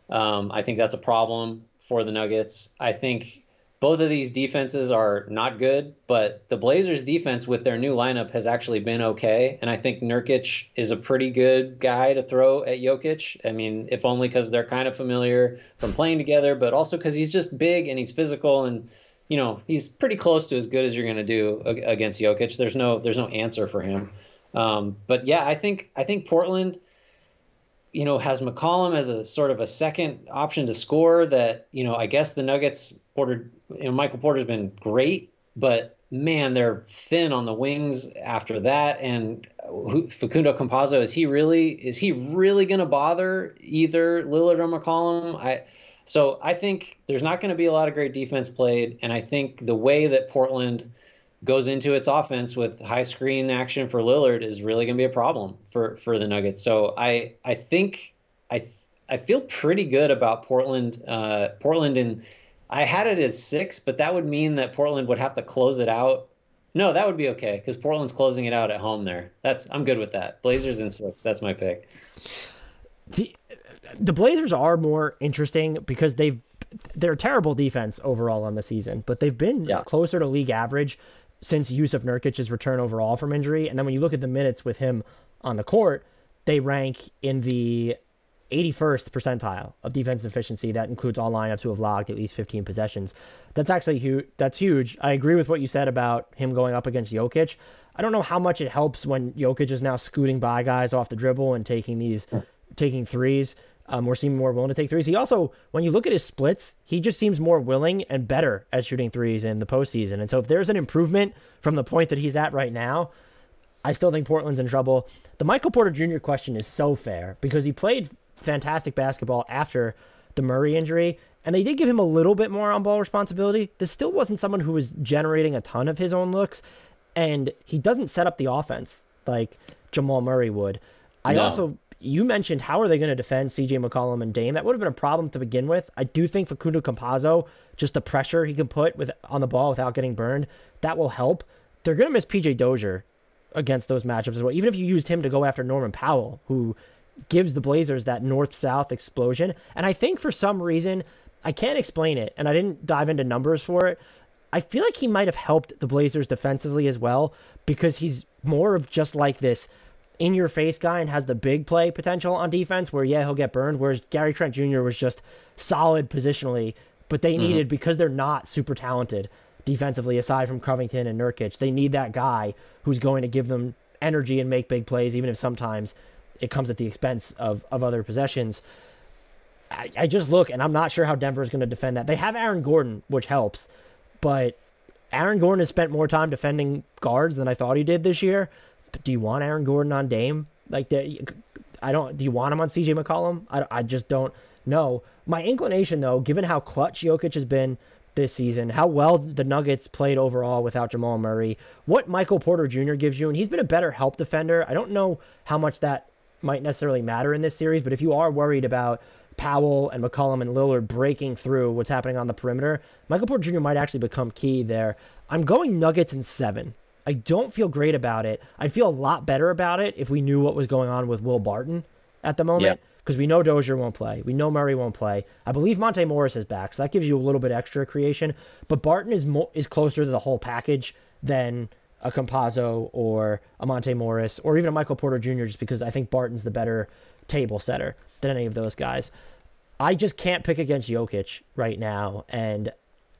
Um, I think that's a problem for the Nuggets. I think both of these defenses are not good, but the Blazers' defense with their new lineup has actually been okay. And I think Nurkic is a pretty good guy to throw at Jokic. I mean, if only because they're kind of familiar from playing together, but also because he's just big and he's physical and you know he's pretty close to as good as you're going to do against Jokic. There's no there's no answer for him. Um, but yeah, I think I think Portland, you know, has McCollum as a sort of a second option to score. That you know, I guess the Nuggets Porter, you know, Michael Porter's been great, but man, they're thin on the wings after that. And Facundo Campazzo is he really is he really going to bother either Lillard or McCollum? I so I think there's not going to be a lot of great defense played, and I think the way that Portland goes into its offense with high screen action for Lillard is really going to be a problem for for the Nuggets. So I I think I I feel pretty good about Portland. Uh, Portland and I had it as six, but that would mean that Portland would have to close it out. No, that would be okay because Portland's closing it out at home. There, that's I'm good with that. Blazers in six. That's my pick. The the Blazers are more interesting because they've they're terrible defense overall on the season, but they've been yeah. closer to league average since Jusuf Nurkic's return overall from injury. And then when you look at the minutes with him on the court, they rank in the 81st percentile of defensive efficiency. That includes all lineups who have logged at least 15 possessions. That's actually huge. That's huge. I agree with what you said about him going up against Jokic. I don't know how much it helps when Jokic is now scooting by guys off the dribble and taking these, taking threes um, or seem more willing to take threes. He also, when you look at his splits, he just seems more willing and better at shooting threes in the postseason. And so, if there's an improvement from the point that he's at right now, I still think Portland's in trouble. The Michael Porter Jr. question is so fair because he played fantastic basketball after the Murray injury, and they did give him a little bit more on ball responsibility. This still wasn't someone who was generating a ton of his own looks, and he doesn't set up the offense like Jamal Murray would. I no. also you mentioned how are they going to defend CJ McCollum and Dame? That would have been a problem to begin with. I do think Facundo Campazzo, just the pressure he can put with on the ball without getting burned, that will help. They're going to miss PJ Dozier against those matchups as well. Even if you used him to go after Norman Powell, who gives the Blazers that north south explosion. And I think for some reason, I can't explain it, and I didn't dive into numbers for it. I feel like he might have helped the Blazers defensively as well because he's more of just like this in your face guy and has the big play potential on defense where, yeah, he'll get burned. Whereas Gary Trent Jr. was just solid positionally, but they mm-hmm. needed, because they're not super talented defensively, aside from Covington and Nurkic, they need that guy who's going to give them energy and make big plays, even if sometimes it comes at the expense of, of other possessions. I, I just look and I'm not sure how Denver is going to defend that. They have Aaron Gordon, which helps, but Aaron Gordon has spent more time defending guards than I thought he did this year. Do you want Aaron Gordon on Dame? Like, I don't. Do you want him on CJ McCollum? I, I just don't know. My inclination, though, given how clutch Jokic has been this season, how well the Nuggets played overall without Jamal Murray, what Michael Porter Jr. gives you, and he's been a better help defender. I don't know how much that might necessarily matter in this series, but if you are worried about Powell and McCollum and Lillard breaking through what's happening on the perimeter, Michael Porter Jr. might actually become key there. I'm going Nuggets in seven. I don't feel great about it. I'd feel a lot better about it if we knew what was going on with Will Barton at the moment. Because we know Dozier won't play. We know Murray won't play. I believe Monte Morris is back, so that gives you a little bit extra creation. But Barton is mo- is closer to the whole package than a Campazzo or a Monte Morris or even a Michael Porter Jr. Just because I think Barton's the better table setter than any of those guys. I just can't pick against Jokic right now, and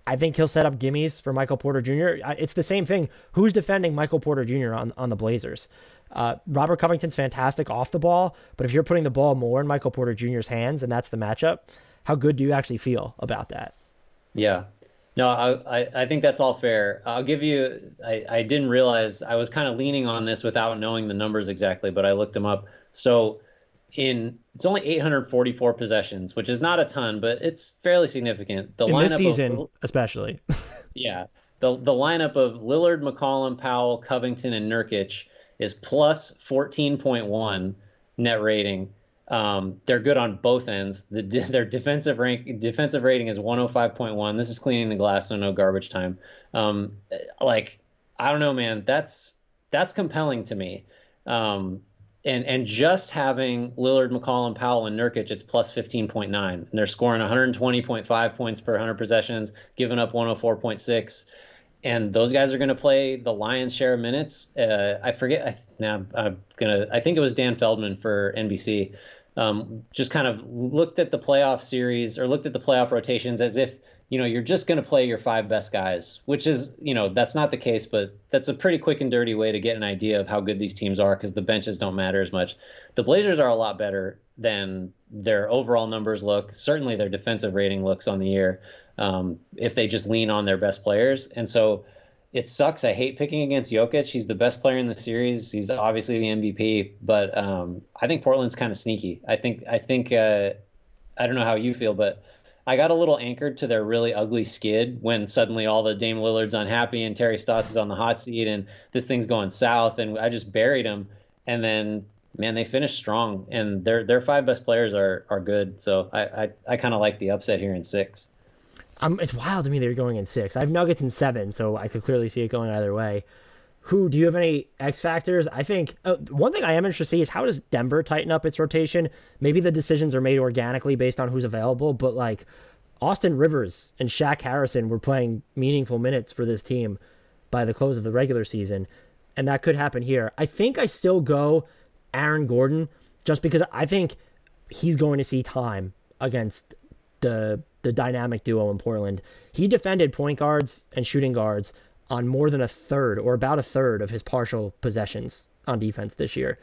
I think he'll set up gimmies for Michael Porter Jr. It's the same thing. Who's defending Michael Porter Jr. on, on the Blazers? Uh, Robert Covington's fantastic off the ball, but if you're putting the ball more in Michael Porter Jr.'s hands and that's the matchup, how good do you actually feel about that? Yeah. No, I, I, I think that's all fair. I'll give you, I, I didn't realize I was kind of leaning on this without knowing the numbers exactly, but I looked them up. So in it's only 844 possessions, which is not a ton, but it's fairly significant. The in lineup this season, of, especially. yeah, the the lineup of Lillard, McCollum, Powell, Covington, and Nurkic is plus 14.1 net rating. Um, they're good on both ends. The, their defensive rank defensive rating is 105.1. This is cleaning the glass, so no garbage time. Um, like I don't know, man. That's that's compelling to me. Um, and and just having Lillard, McCollum, Powell, and Nurkic, it's plus 15.9, and they're scoring 120.5 points per 100 possessions, giving up 104.6, and those guys are going to play the lion's share of minutes. Uh, I forget. I, now I'm gonna. I think it was Dan Feldman for NBC. Um, just kind of looked at the playoff series or looked at the playoff rotations as if you know, you're just going to play your five best guys, which is, you know, that's not the case, but that's a pretty quick and dirty way to get an idea of how good these teams are because the benches don't matter as much. The Blazers are a lot better than their overall numbers look. Certainly their defensive rating looks on the year um, if they just lean on their best players. And so it sucks. I hate picking against Jokic. He's the best player in the series. He's obviously the MVP, but um, I think Portland's kind of sneaky. I think, I think, uh, I don't know how you feel, but I got a little anchored to their really ugly skid when suddenly all the Dame Lillard's unhappy and Terry Stotts is on the hot seat and this thing's going south and I just buried them and then man they finished strong and their their five best players are are good so I I, I kind of like the upset here in six. Um, it's wild to me they're going in six. I have Nuggets in seven, so I could clearly see it going either way. Who do you have any X factors? I think uh, one thing I am interested to see is how does Denver tighten up its rotation? Maybe the decisions are made organically based on who's available, but like Austin Rivers and Shaq Harrison were playing meaningful minutes for this team by the close of the regular season, and that could happen here. I think I still go Aaron Gordon just because I think he's going to see time against the the dynamic duo in Portland. He defended point guards and shooting guards on more than a third or about a third of his partial possessions on defense this year.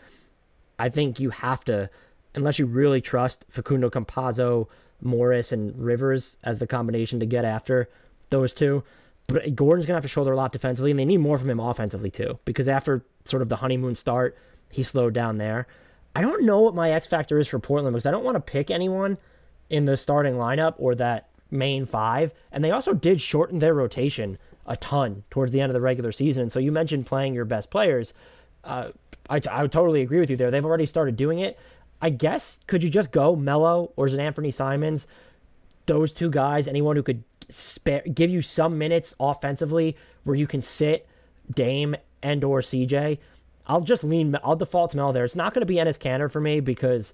I think you have to, unless you really trust Facundo Campazzo, Morris, and Rivers as the combination to get after those two. But Gordon's going to have to shoulder a lot defensively, and they need more from him offensively, too, because after sort of the honeymoon start, he slowed down there. I don't know what my X factor is for Portland because I don't want to pick anyone in the starting lineup or that main five, and they also did shorten their rotation a ton towards the end of the regular season. And So you mentioned playing your best players. Uh, I, I would totally agree with you there. They've already started doing it. I guess could you just go Melo or is it Anthony Simons? Those two guys, anyone who could spare give you some minutes offensively where you can sit Dame and or CJ. I'll just lean. I'll default to Melo there. It's not going to be Enes Kanter for me because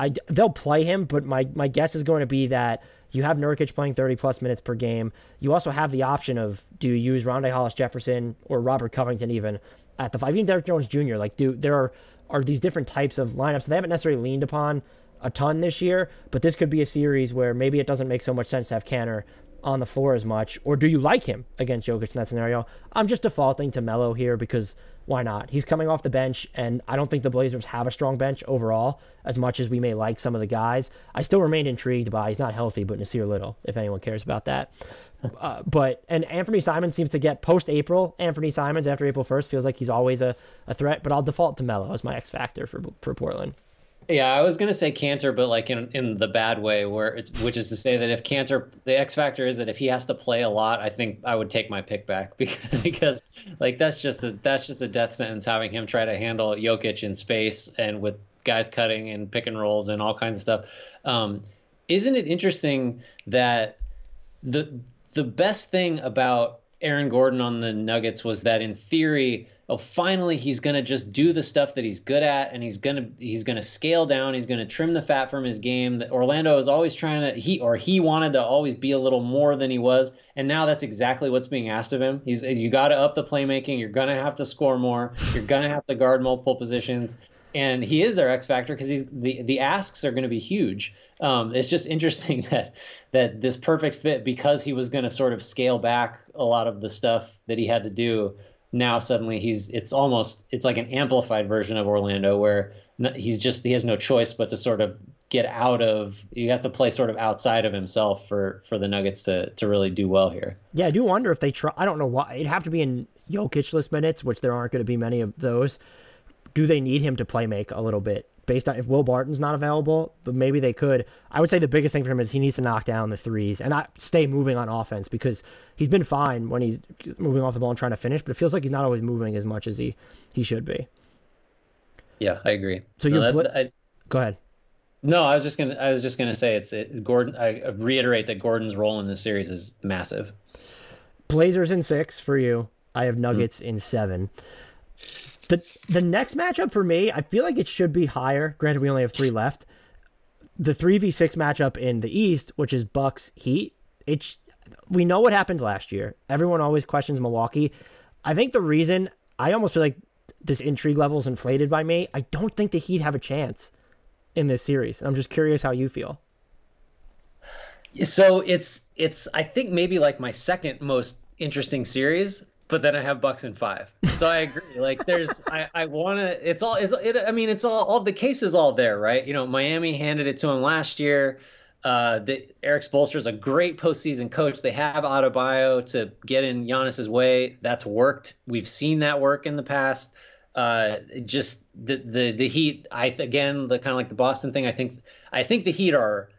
I they'll play him, but my my guess is going to be that you have Nurkic playing 30 plus minutes per game. You also have the option of do you use Rondae Hollis Jefferson or Robert Covington even at the five, even Derrick Jones Jr. Like, do there are are these different types of lineups that they haven't necessarily leaned upon a ton this year, but this could be a series where maybe it doesn't make so much sense to have Kanter on the floor as much, or do you like him against Jokic in that scenario? I'm just defaulting to Melo here because why not? He's coming off the bench, and I don't think the Blazers have a strong bench overall, as much as we may like some of the guys. I still remain intrigued by he's not healthy, but Nassir Little, if anyone cares about that. Uh, but and Anthony Simons seems to get post April. Anthony Simons after April first feels like he's always a, a threat. But I'll default to Melo as my X factor for for Portland. Yeah, I was gonna say Kanter, but like in in the bad way, where which is to say that if Kanter, the X factor is that if he has to play a lot, I think I would take my pick back because because like that's just a that's just a death sentence having him try to handle Jokic in space and with guys cutting and pick and rolls and all kinds of stuff. Um, isn't it interesting that the the best thing about Aaron Gordon on the Nuggets was that in theory oh finally he's going to just do the stuff that he's good at and he's going to he's going to scale down. He's going to trim the fat from his game. Orlando is always trying to he or he wanted to always be a little more than he was and now that's exactly what's being asked of him. He's you got to up the playmaking. You're going to have to score more. You're going to have to guard multiple positions. And he is their X factor because he's the the asks are going to be huge. Um, it's just interesting that that this perfect fit because he was going to sort of scale back a lot of the stuff that he had to do now suddenly he's it's almost it's like an amplified version of Orlando where he's just he has no choice but to sort of get out of he has to play sort of outside of himself for for the Nuggets to to really do well here. Yeah, I do wonder if they try. I don't know why it'd have to be in Jokic minutes, which there aren't going to be many of those. Do they need him to play make a little bit? Based on if Will Barton's not available, but maybe they could. I would say the biggest thing for him is he needs to knock down the threes and not stay moving on offense because he's been fine when he's moving off the ball and trying to finish, but it feels like he's not always moving as much as he he should be. Yeah, I agree. So you no, I, go ahead. No, I was just gonna I was just gonna say it's it, Gordon. I reiterate that Gordon's role in this series is massive. Blazers in six for you. I have Nuggets mm. in seven. The the next matchup for me, I feel like it should be higher. Granted, we only have three left. The three v six matchup in the East, which is Bucks Heat. It's we know what happened last year. Everyone always questions Milwaukee. I think the reason I almost feel like this intrigue level is inflated by me. I don't think the Heat have a chance in this series. I'm just curious how you feel. So it's it's I think maybe like my second most interesting series but then I have Bucks in five. So I agree. Like there's, I, I want to. It's all. It's. It, I mean, it's all. All the cases all there, right? You know, Miami handed it to him last year. Uh, that Erik Spoelstra is a great postseason coach. They have Adebayo to get in Giannis's way. That's worked. We've seen that work in the past. Uh, just the the the Heat. I again the kind of like the Boston thing. I think I think the Heat are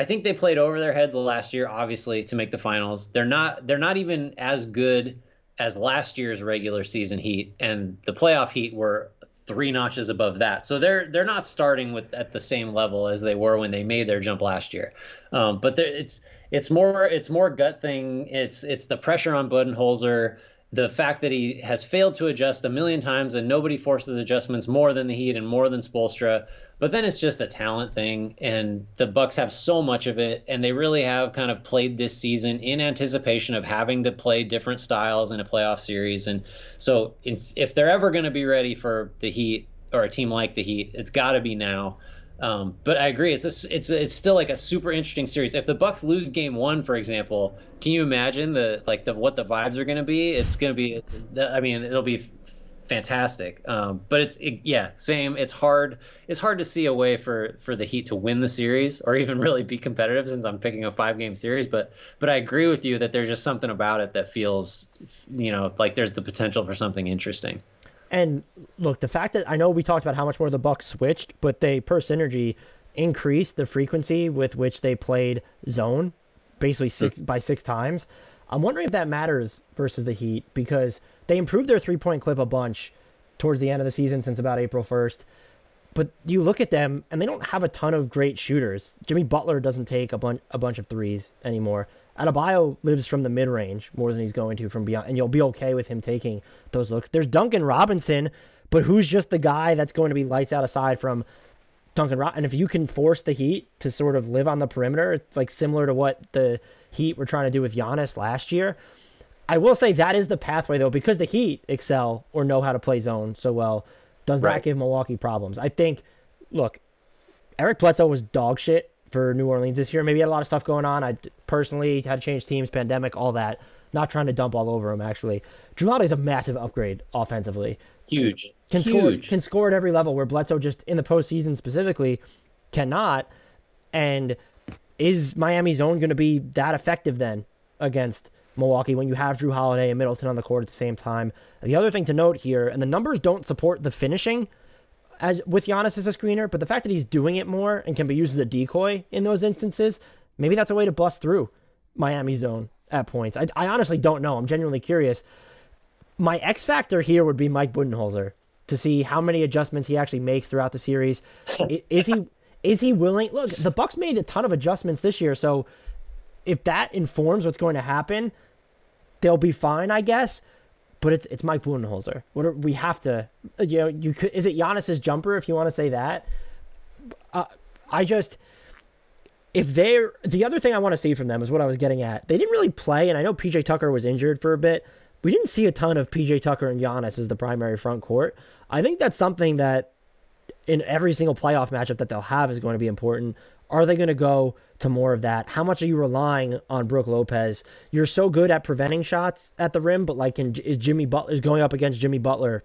I think they played over their heads last year, obviously, to make the finals. They're not they're not even as good as last year's regular season Heat, and the playoff Heat were three notches above that. So they're they're not starting with at the same level as they were when they made their jump last year. Um, but it's it's more it's more gut thing. It's it's the pressure on Budenholzer the fact that he has failed to adjust a million times and nobody forces adjustments more than the Heat and more than Spoelstra. But then it's just a talent thing, and the Bucks have so much of it, and they really have kind of played this season in anticipation of having to play different styles in a playoff series. And so, if, if they're ever going to be ready for the Heat or a team like the Heat, it's got to be now. Um, but I agree, it's a, it's a, it's still like a super interesting series. If the Bucks lose Game One, for example, can you imagine the like the what the vibes are going to be? It's going to be, I mean, it'll be fantastic. Um, but it's it, yeah, same. It's hard. It's hard to see a way for for the Heat to win the series or even really be competitive since I'm picking a five game series. But but I agree with you that there's just something about it that feels, you know, like there's the potential for something interesting. And look, the fact that I know we talked about how much more the Bucks switched, but they per synergy increased the frequency with which they played zone basically six by six times. I'm wondering if that matters versus the Heat because they improved their three point clip a bunch towards the end of the season since about April 1st. But you look at them and they don't have a ton of great shooters. Jimmy Butler doesn't take a bunch a bunch of threes anymore. Adebayo lives from the mid range more than he's going to from beyond, and you'll be okay with him taking those looks. There's Duncan Robinson, but who's just the guy that's going to be lights out aside from Duncan Robinson? And if you can force the Heat to sort of live on the perimeter, like similar to what the Heat were trying to do with Giannis last year, I will say that is the pathway though, because the Heat excel or know how to play zone so well. Does right. that give Milwaukee problems? I think. Look, Eric Bledsoe was dog shit for New Orleans this year. Maybe had a lot of stuff going on. I personally had to change teams, pandemic, all that. Not trying to dump all over him, actually. Jrue is a massive upgrade offensively. Huge. Can Huge. score can score at every level where Bledsoe just in the postseason specifically cannot. And is Miami zone going to be that effective then against Milwaukee when you have Jrue Holiday and Middleton on the court at the same time? The other thing to note here, and the numbers don't support the finishing as with Giannis as a screener, but the fact that he's doing it more and can be used as a decoy in those instances, maybe that's a way to bust through Miami zone at points. I, I honestly don't know. I'm genuinely curious. My X factor here would be Mike Budenholzer to see how many adjustments he actually makes throughout the series. is he is he willing? Look, the Bucks made a ton of adjustments this year, so if that informs what's going to happen, they'll be fine, I guess but it's it's Mike Budenholzer. What are, we have to, you know, you could is it Giannis's jumper if you want to say that? Uh, I just if they're the other thing I want to see from them is what I was getting at. They didn't really play, and I know PJ Tucker was injured for a bit. We didn't see a ton of PJ Tucker and Giannis as the primary front court. I think that's something that in every single playoff matchup that they'll have is going to be important. Are they going to go to more of that? How much are you relying on Brook Lopez? You're so good at preventing shots at the rim, but like, in, is Jimmy Butler is going up against Jimmy Butler,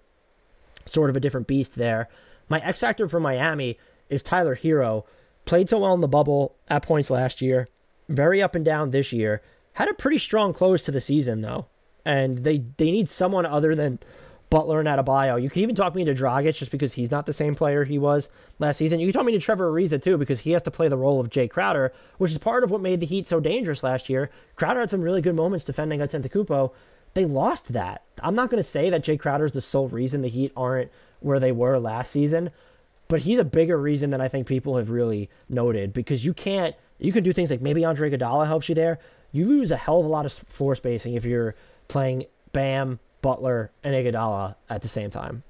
sort of a different beast there. My X factor for Miami is Tyler Herro. Played so well in the bubble at points last year, very up and down this year. Had a pretty strong close to the season though, and they they need someone other than Butler and Adebayo. You can even talk me into Dragic just because he's not the same player he was last season. You can talk me into Trevor Ariza too because he has to play the role of Jae Crowder, which is part of what made the Heat so dangerous last year. Crowder had some really good moments defending Antetokounmpo. They lost that. I'm not going to say that Jae Crowder is the sole reason the Heat aren't where they were last season, but he's a bigger reason than I think people have really noted because you can't. You can do things like maybe Andre Iguodala helps you there. You lose a hell of a lot of floor spacing if you're playing Bam, Butler, and Iguodala at the same time.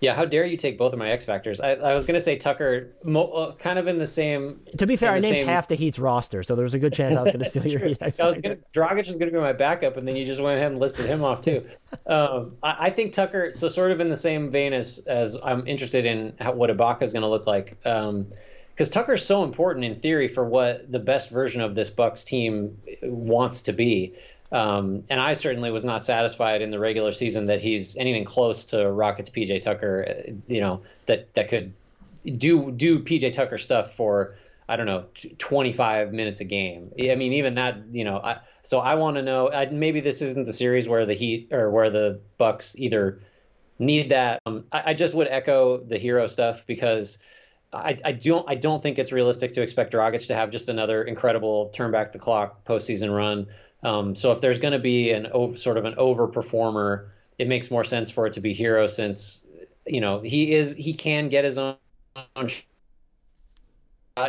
Yeah, how dare you take both of my X factors? I, I was going to say Tucker, mo- uh, kind of in the same. To be fair, I named same... half the Heat's roster, so there's a good chance I was going to steal your X factor. Gonna, Dragic was going to be my backup, and then you just went ahead and listed him off too. um, I, I, think Tucker, so sort of in the same vein as as I'm interested in how, what Ibaka is going to look like. Um, because Tucker's so important in theory for what the best version of this Bucks team wants to be. Um, and I certainly was not satisfied in the regular season that he's anything close to Rockets PJ Tucker. Uh, you know that that could do do PJ Tucker stuff for I don't know 25 minutes a game. I mean even that you know. I, so I want to know. I, maybe this isn't the series where the Heat or where the Bucks either need that. Um, I, I just would echo the Herro stuff because. I, I don't I don't think it's realistic to expect Dragic to have just another incredible turn back the clock postseason run. Um, so if there's going to be an sort of an overperformer, it makes more sense for it to be Herro since you know he is he can get his own shot.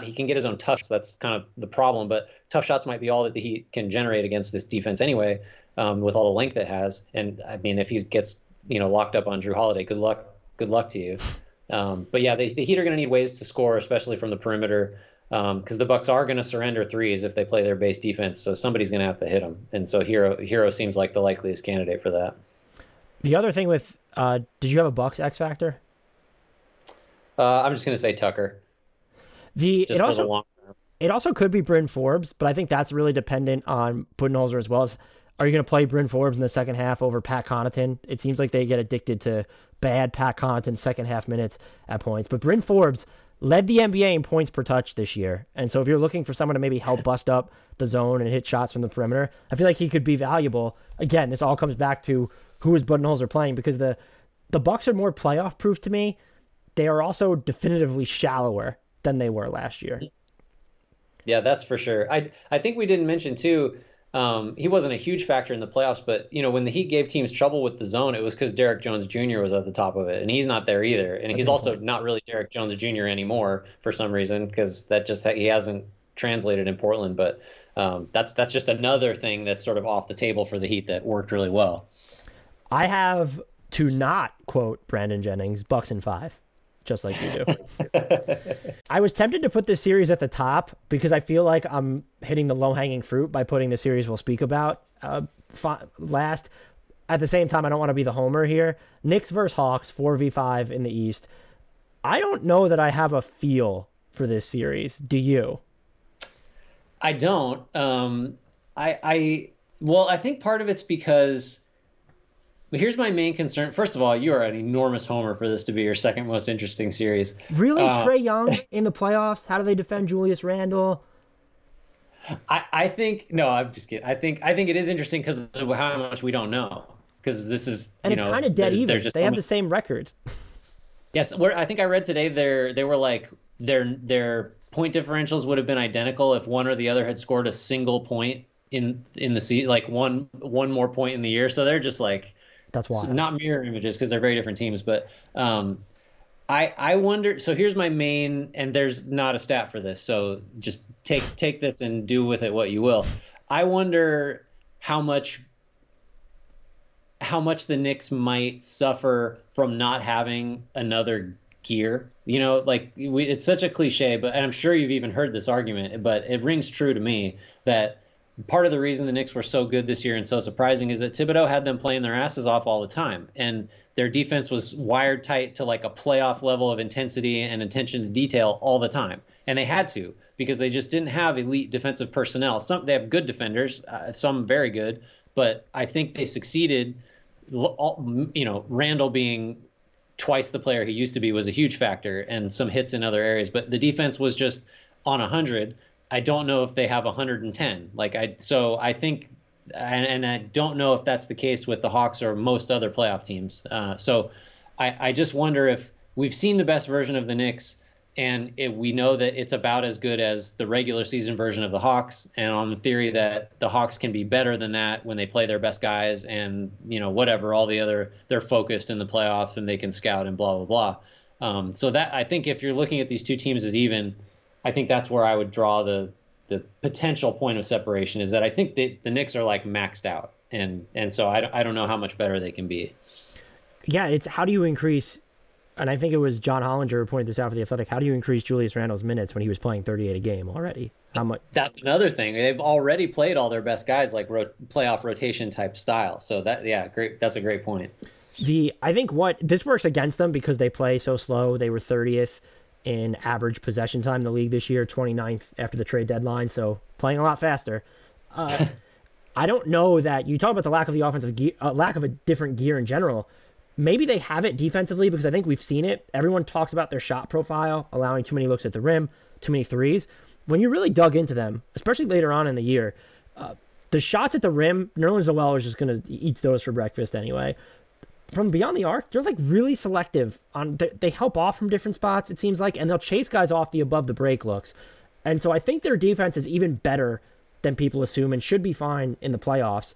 He can get his own touch. That's kind of the problem. But tough shots might be all that the Heat can generate against this defense anyway, um, with all the length it has. And I mean, if he gets you know locked up on Jrue Holiday, good luck. Good luck to you. Um, but yeah, the, the Heat are going to need ways to score, especially from the perimeter because um, the Bucks are going to surrender threes if they play their base defense. So somebody's going to have to hit them, and so Hero Herro seems like the likeliest candidate for that. The other thing with, uh, did you have a Bucks X factor? Uh, I'm just going to say Tucker. The just it also the it also could be Bryn Forbes, but I think that's really dependent on Budenholzer as well as. Are you going to play Bryn Forbes in the second half over Pat Connaughton? It seems like they get addicted to bad Pat Connaughton second half minutes at points. But Bryn Forbes, led the NBA in points per touch this year. And so if you're looking for someone to maybe help bust up the zone and hit shots from the perimeter, I feel like he could be valuable. Again, this all comes back to who is Budenholzer playing because the the Bucks are more playoff proof to me. They are also definitively shallower than they were last year. Yeah, that's for sure. I I think we didn't mention too. Um, he wasn't a huge factor in the playoffs, but you know when the Heat gave teams trouble with the zone, it was because Derrick Jones Jr. was at the top of it, and he's not there either. And that's he's also point. not really Derrick Jones Jr. anymore for some reason because that just he hasn't translated in Portland. But um, that's that's just another thing that's sort of off the table for the Heat that worked really well. I have to not quote Brandon Jennings, Bucks and five just like you do. I was tempted to put this series at the top because I feel like I'm hitting the low hanging fruit by putting the series we'll speak about uh, last. At the same time, I don't want to be the homer here. Knicks versus Hawks, 4v5 in the East. I don't know that I have a feel for this series. Do you? I don't. Um, I, I, well, I think part of it's because but here's my main concern. First of all, you are an enormous homer for this to be your second most interesting series. Really, uh, Trae Young in the playoffs? How do they defend Julius Randle? I, I think no, I'm just kidding. I think I think it is interesting because of how much we don't know. Because this is and it's kind of dead even. They so have much... the same record. Yes, where I think I read today, they they were like their their point differentials would have been identical if one or the other had scored a single point in in the season, like one one more point in the year. So they're just like that's why. So not mirror images because they're very different teams, but um, I I wonder. So here's my main, and there's not a stat for this, so just take take this and do with it what you will. I wonder how much how much the Knicks might suffer from not having another gear. You know, like we, it's such a cliche, but and I'm sure you've even heard this argument, but it rings true to me that part of the reason the Knicks were so good this year and so surprising is that Thibodeau had them playing their asses off all the time. And their defense was wired tight to like a playoff level of intensity and attention to detail all the time. And they had to because they just didn't have elite defensive personnel. Some they have good defenders, uh, some very good, but I think they succeeded. You know, Randle being twice the player he used to be was a huge factor, and some hits in other areas. But the defense was just on a hundred I don't know if they have 110. Like I, so I think, and, and I don't know if that's the case with the Hawks or most other playoff teams. Uh, so I, I just wonder if we've seen the best version of the Knicks, and it, we know that it's about as good as the regular season version of the Hawks. And on the theory that the Hawks can be better than that when they play their best guys, and you know whatever all the other they're focused in the playoffs and they can scout and blah blah blah. Um, so that I think if you're looking at these two teams as even I think that's where I would draw the the potential point of separation is that I think the the Knicks are like maxed out, and and so I, I don't know how much better they can be. Yeah, it's how do you increase? And I think it was John Hollinger who pointed this out for the Athletic. How do you increase Julius Randle's minutes when he was playing 38 a game already? How much? That's another thing. They've already played all their best guys like ro- playoff rotation type style. So that yeah, great. That's a great point. The I think what this works against them because they play so slow. They were 30th in average possession time in the league this year, 29th after the trade deadline, so playing a lot faster. Uh, I don't know that you talk about the lack of the offensive gear, uh, lack of a different gear in general. Maybe they have it defensively because I think we've seen it. Everyone talks about their shot profile, allowing too many looks at the rim, too many threes. When you really dug into them, especially later on in the year, uh, the shots at the rim, Nerlens Noel is just going to eat those for breakfast anyway from beyond the arc, they're like really selective on. They, help off from different spots. It seems like, and they'll chase guys off the above the break looks. And so I think their defense is even better than people assume and should be fine in the playoffs.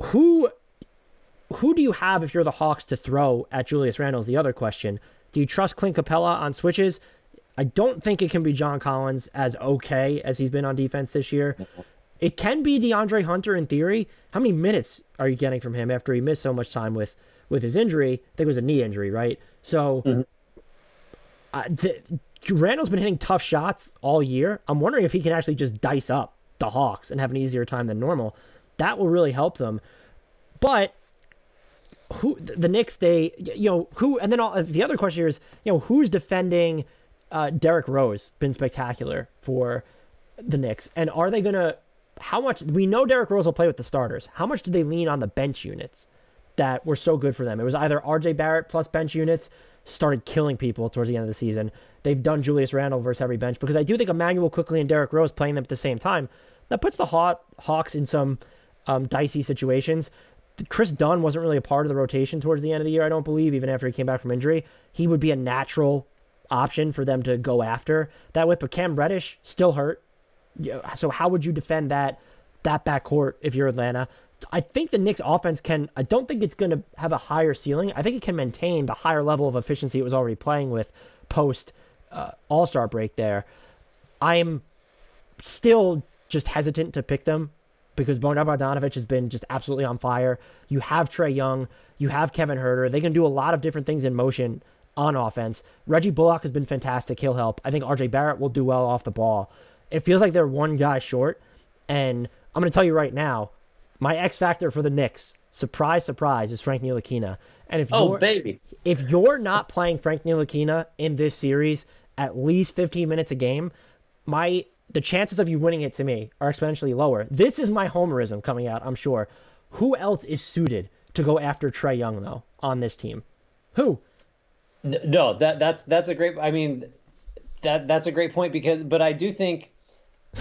Who who do you have if you're the Hawks to throw at Julius Randle is the other question. Do you trust Clint Capela on switches? I don't think it can be John Collins as okay as he's been on defense this year. It can be DeAndre Hunter in theory. How many minutes are you getting from him after he missed so much time with with his injury? I think it was a knee injury, right? So, mm-hmm. uh, the, Randle's been hitting tough shots all year. I'm wondering if he can actually just dice up the Hawks and have an easier time than normal. That will really help them. But who the Knicks? They you know who? And then all, the other question here is you know who's defending uh, Derrick Rose? Been spectacular for the Knicks, and are they gonna how much we know Derrick Rose will play with the starters. How much did they lean on the bench units that were so good for them? It was either RJ Barrett plus bench units started killing people towards the end of the season. They've done Julius Randle versus every bench because I do think Immanuel Quickley and Derrick Rose playing them at the same time that puts the Haw- Hawks in some um, dicey situations. Kris Dunn wasn't really a part of the rotation towards the end of the year, I don't believe, even after he came back from injury. He would be a natural option for them to go after that with. But Cam Reddish still hurt. So how would you defend that that backcourt if you're Atlanta? I think the Knicks offense can. I don't think it's going to have a higher ceiling. I think it can maintain the higher level of efficiency it was already playing with post uh, All Star break. There, I'm still just hesitant to pick them because Bogdan Bogdanovic has been just absolutely on fire. You have Trae Young, you have Kevin Huerter. They can do a lot of different things in motion on offense. Reggie Bullock has been fantastic. He'll help. I think RJ Barrett will do well off the ball. It feels like they're one guy short. And I'm going to tell you right now, my X factor for the Knicks, surprise, surprise, is Frank Ntilikina. And if oh baby, if you're not playing Frank Ntilikina in this series at least 15 minutes a game, my the chances of you winning it to me are exponentially lower. This is my homerism coming out, I'm sure. Who else is suited to go after Trae Young though on this team? Who? No, that that's that's a great. I mean, that that's a great point because, but I do think.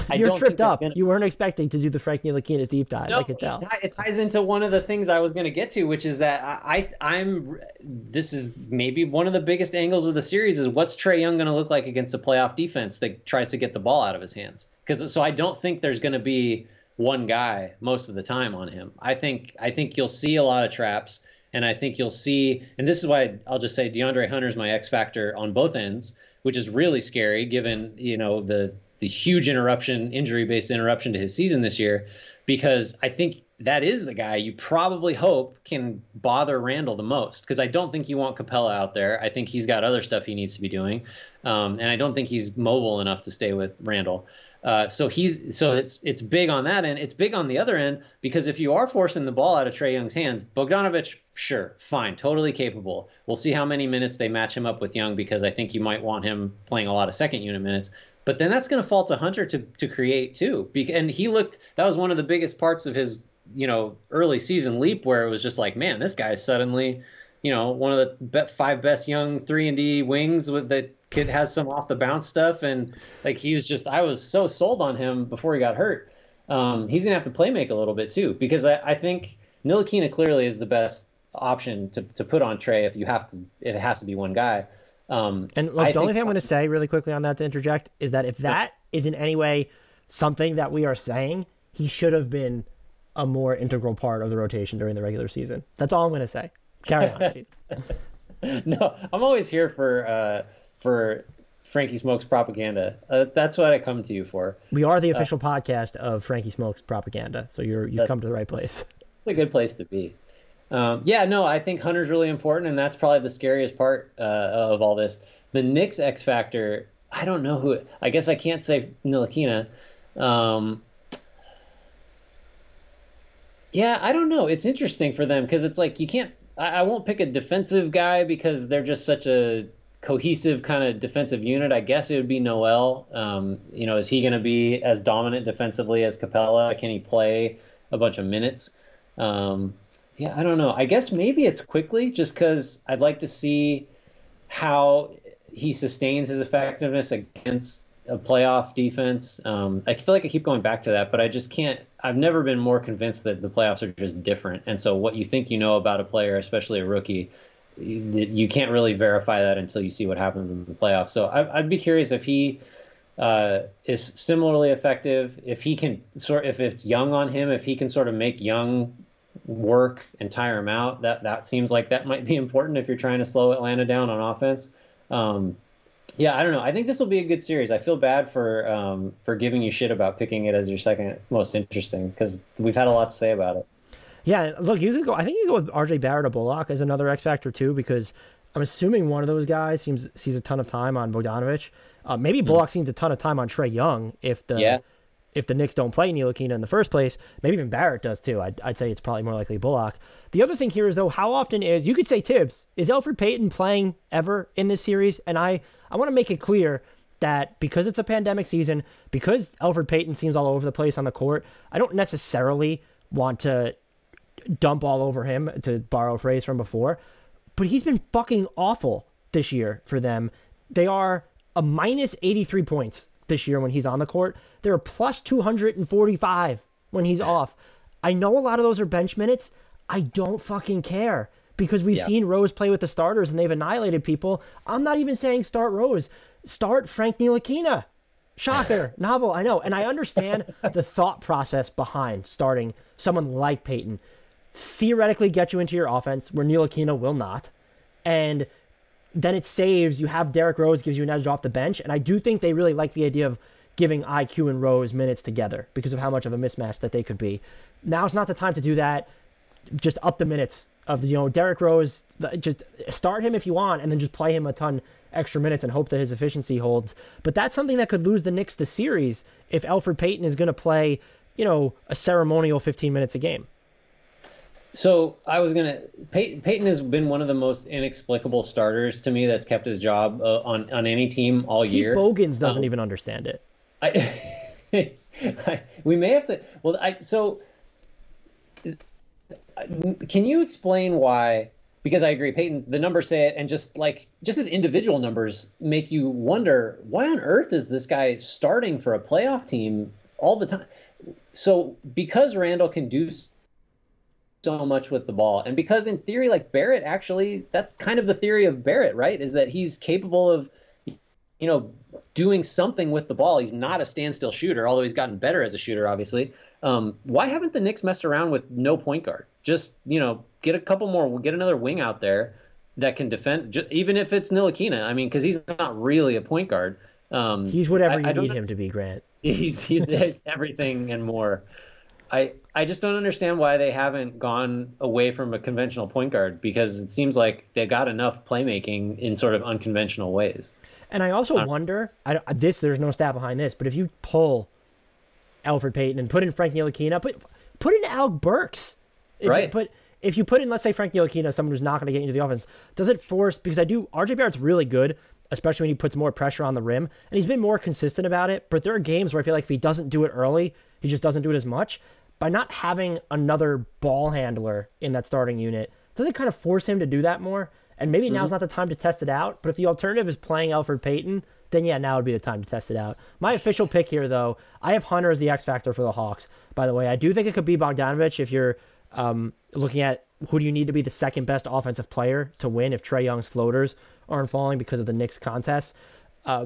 I You're tripped up. Gonna... You weren't expecting to do the Frank Ntilikina deep dive. No, I can tell. It, t- it, ties into one of the things I was going to get to, which is that I, I I'm. This is maybe one of the biggest angles of the series is what's Trae Young going to look like against a playoff defense that tries to get the ball out of his hands. Because so I don't think there's going to be one guy most of the time on him. I think I think you'll see a lot of traps. And I think you'll see, and this is why I'll just say DeAndre Hunter's my X factor on both ends, which is really scary given you know the the huge interruption, injury based interruption to his season this year, because I think that is the guy you probably hope can bother Randle the most. Because I don't think you want Capela out there. I think he's got other stuff he needs to be doing, um, and I don't think he's mobile enough to stay with Randle. Uh, so he's so it's it's big on that end. It's big on the other end because if you are forcing the ball out of Trae Young's hands, Bogdanovic, sure, fine, totally capable. We'll see how many minutes they match him up with Young because I think you might want him playing a lot of second unit minutes. But then that's going to fall to Hunter to to create too. And he looked that was one of the biggest parts of his you know early season leap where it was just like, man, this guy suddenly you know one of the five best young three and D wings with that kid has some off the bounce stuff, and like he was just I was so sold on him before he got hurt. Um, he's gonna have to play make a little bit too because I, I think Ntilikina clearly is the best option to, to put on Trae if you have to if it has to be one guy. Um, and look, the only thing I'm going to say really quickly on that to interject is that if that is in any way something that we are saying, he should have been a more integral part of the rotation during the regular season. That's all I'm going to say. Carry on, no, I'm always here for uh, for Frankie Smokes propaganda. Uh, that's what I come to you for. We are the uh, official uh, podcast of Frankie Smokes propaganda, so you're you've come to the right place. a good place to be. Um, yeah, no, I think Hunter's really important, and that's probably the scariest part uh, of all this. The Knicks X factor, I don't know who. I guess I can't say Ntilikina. Um, yeah, I don't know. It's interesting for them because it's like you can't. I, I won't pick a defensive guy because they're just such a cohesive kind of defensive unit, I guess it would be Noel. Um, you know, is he going to be as dominant defensively as Capela? Can he play a bunch of minutes? Um, yeah, I don't know. I guess maybe it's Quickley just because I'd like to see how he sustains his effectiveness against a playoff defense. Um, I feel like I keep going back to that, but I just can't. I've never been more convinced that the playoffs are just different. And so, what you think you know about a player, especially a rookie, you can't really verify that until you see what happens in the playoffs. So I, would be curious if he uh, is similarly effective, if he can sort, if it's Young on him, if he can sort of make Young work and tire him out. That that seems like that might be important if you're trying to slow Atlanta down on offense. Um, yeah, I don't know. I think this will be a good series. I feel bad for um, for giving you shit about picking it as your second most interesting because we've had a lot to say about it. Yeah, look, you could go. I think you go with RJ Barrett or Bullock as another X factor too, because I'm assuming one of those guys seems sees a ton of time on Bogdanovic. Uh, maybe hmm. Bullock mm. sees a ton of time on Trae Young if the yeah. If the Knicks don't play Ntilikina in the first place. Maybe even Barrett does too. I'd, I'd say it's probably more likely Bullock. The other thing here is though, how often is you could say Thibs is Elfrid Payton playing ever in this series? And I I want to make it clear that because it's a pandemic season, because Elfrid Payton seems all over the place on the court, I don't necessarily want to dump all over him, to borrow a phrase from before. But he's been fucking awful this year for them. They are a minus 83 points this year when he's on the court. They're plus 245 when he's off. I know a lot of those are bench minutes. I don't fucking care because we've Yeah. seen Rose play with the starters and they've annihilated people. I'm not even saying start Rose, start Frank Ntilikina. Shocker, novel, I know. And I understand the thought process behind starting someone like Payton. Theoretically, get you into your offense where Ntilikina will not. And then it saves. You have Derrick Rose gives you an edge off the bench, and I do think they really like the idea of giving IQ and Rose minutes together because of how much of a mismatch that they could be. Now Now's not the time to do that. Just up the minutes of you know Derrick Rose. Just start him if you want, and then just play him a ton extra minutes and hope that his efficiency holds. But that's something that could lose the Knicks the series if Elfrid Payton is going to play, you know, a ceremonial 15 minutes a game. So I was gonna. Payton, Payton has been one of the most inexplicable starters to me. That's kept his job uh, on on any team all Keith year. Bogans doesn't even understand it. I, I, we may have to. Well, I so. Can you explain why? Because I agree, Payton. The numbers say it, and just like just as individual numbers make you wonder why on earth is this guy starting for a playoff team all the time? So because Randle can do so much with the ball, and because in theory, like Barrett, actually, that's kind of the theory of Barrett, right? Is that he's capable of you know, doing something with the ball. He's not a standstill shooter, although he's gotten better as a shooter, obviously. Um, why haven't the Knicks messed around with no point guard? Just, you know, get a couple more, get another wing out there that can defend, ju- even if it's Ntilikina. I mean, because he's not really a point guard. Um, He's whatever you I need him to be, Grant. he's he's, he's everything and more. I I just don't understand why they haven't gone away from a conventional point guard because it seems like they got enough playmaking in sort of unconventional ways. And I also wonder, I, this there's no stat behind this, but if you pull Elfrid Payton and put in Frank Ntilikina, put put in Alec Burks, if You Right. put if you put in, let's say Frank Ntilikina, someone who's not going to get into the offense, does it force? Because I do, RJ Barrett's really good, especially when he puts more pressure on the rim, and he's been more consistent about it. But there are games where I feel like if he doesn't do it early, he just doesn't do it as much. By not having another ball handler in that starting unit, does it kind of force him to do that more? And maybe now's not the time to test it out. But if the alternative is playing Elfrid Payton, then yeah, now would be the time to test it out. My official pick here, though, I have Hunter as the X factor for the Hawks. By the way, I do think it could be Bogdanovic if you're um, looking at who do you need to be the second best offensive player to win if Trae Young's floaters aren't falling because of the Knicks contest. Uh,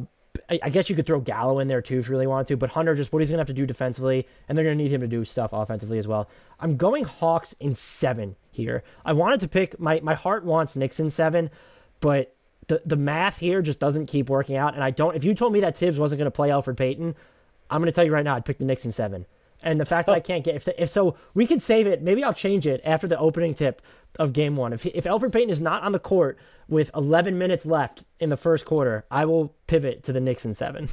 I I guess you could throw Gallo in there too if you really wanted to, but Hunter just what he's gonna have to do defensively, and they're gonna need him to do stuff offensively as well. I'm going Hawks in seven here. I wanted to pick my my heart wants Knicks in seven, but the the math here just doesn't keep working out. And I don't. If you told me that Thibs wasn't gonna play Elfrid Payton, I'm gonna tell you right now I'd pick the Knicks in seven. And the fact that I oh. can't get if, if so, we could save it. Maybe I'll change it after the opening tip of game one. If if Elfrid Payton is not on the court with 11 minutes left in the first quarter, I will pivot to the Knicks in seven.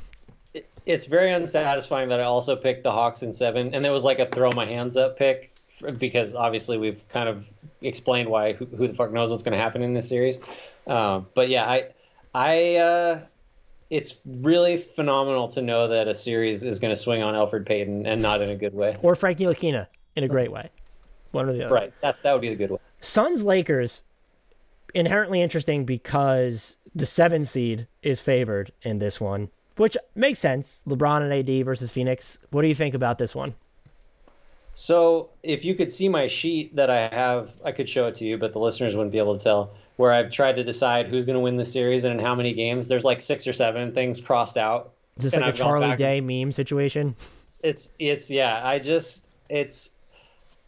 It's very unsatisfying that I also picked the Hawks in seven, and it was like a throw my hands up pick because obviously we've kind of explained why who, who the fuck knows what's going to happen in this series. Um, but yeah, I I uh, it's really phenomenal to know that a series is going to swing on Elfrid Payton and not in a good way. Or Frank Ntilikina in a great way. One or the other. Right, that's that would be the good way. Suns Lakers inherently interesting because the seven seed is favored in this one, which makes sense. LeBron and AD versus Phoenix. What do you think about this one? So if you could see my sheet that I have, I could show it to you, but the listeners wouldn't be able to tell. Where I've tried to decide who's going to win the series and in how many games. There's like six or seven things crossed out. Is this And like a I've gone Charlie Day meme situation? It's it's yeah. I just it's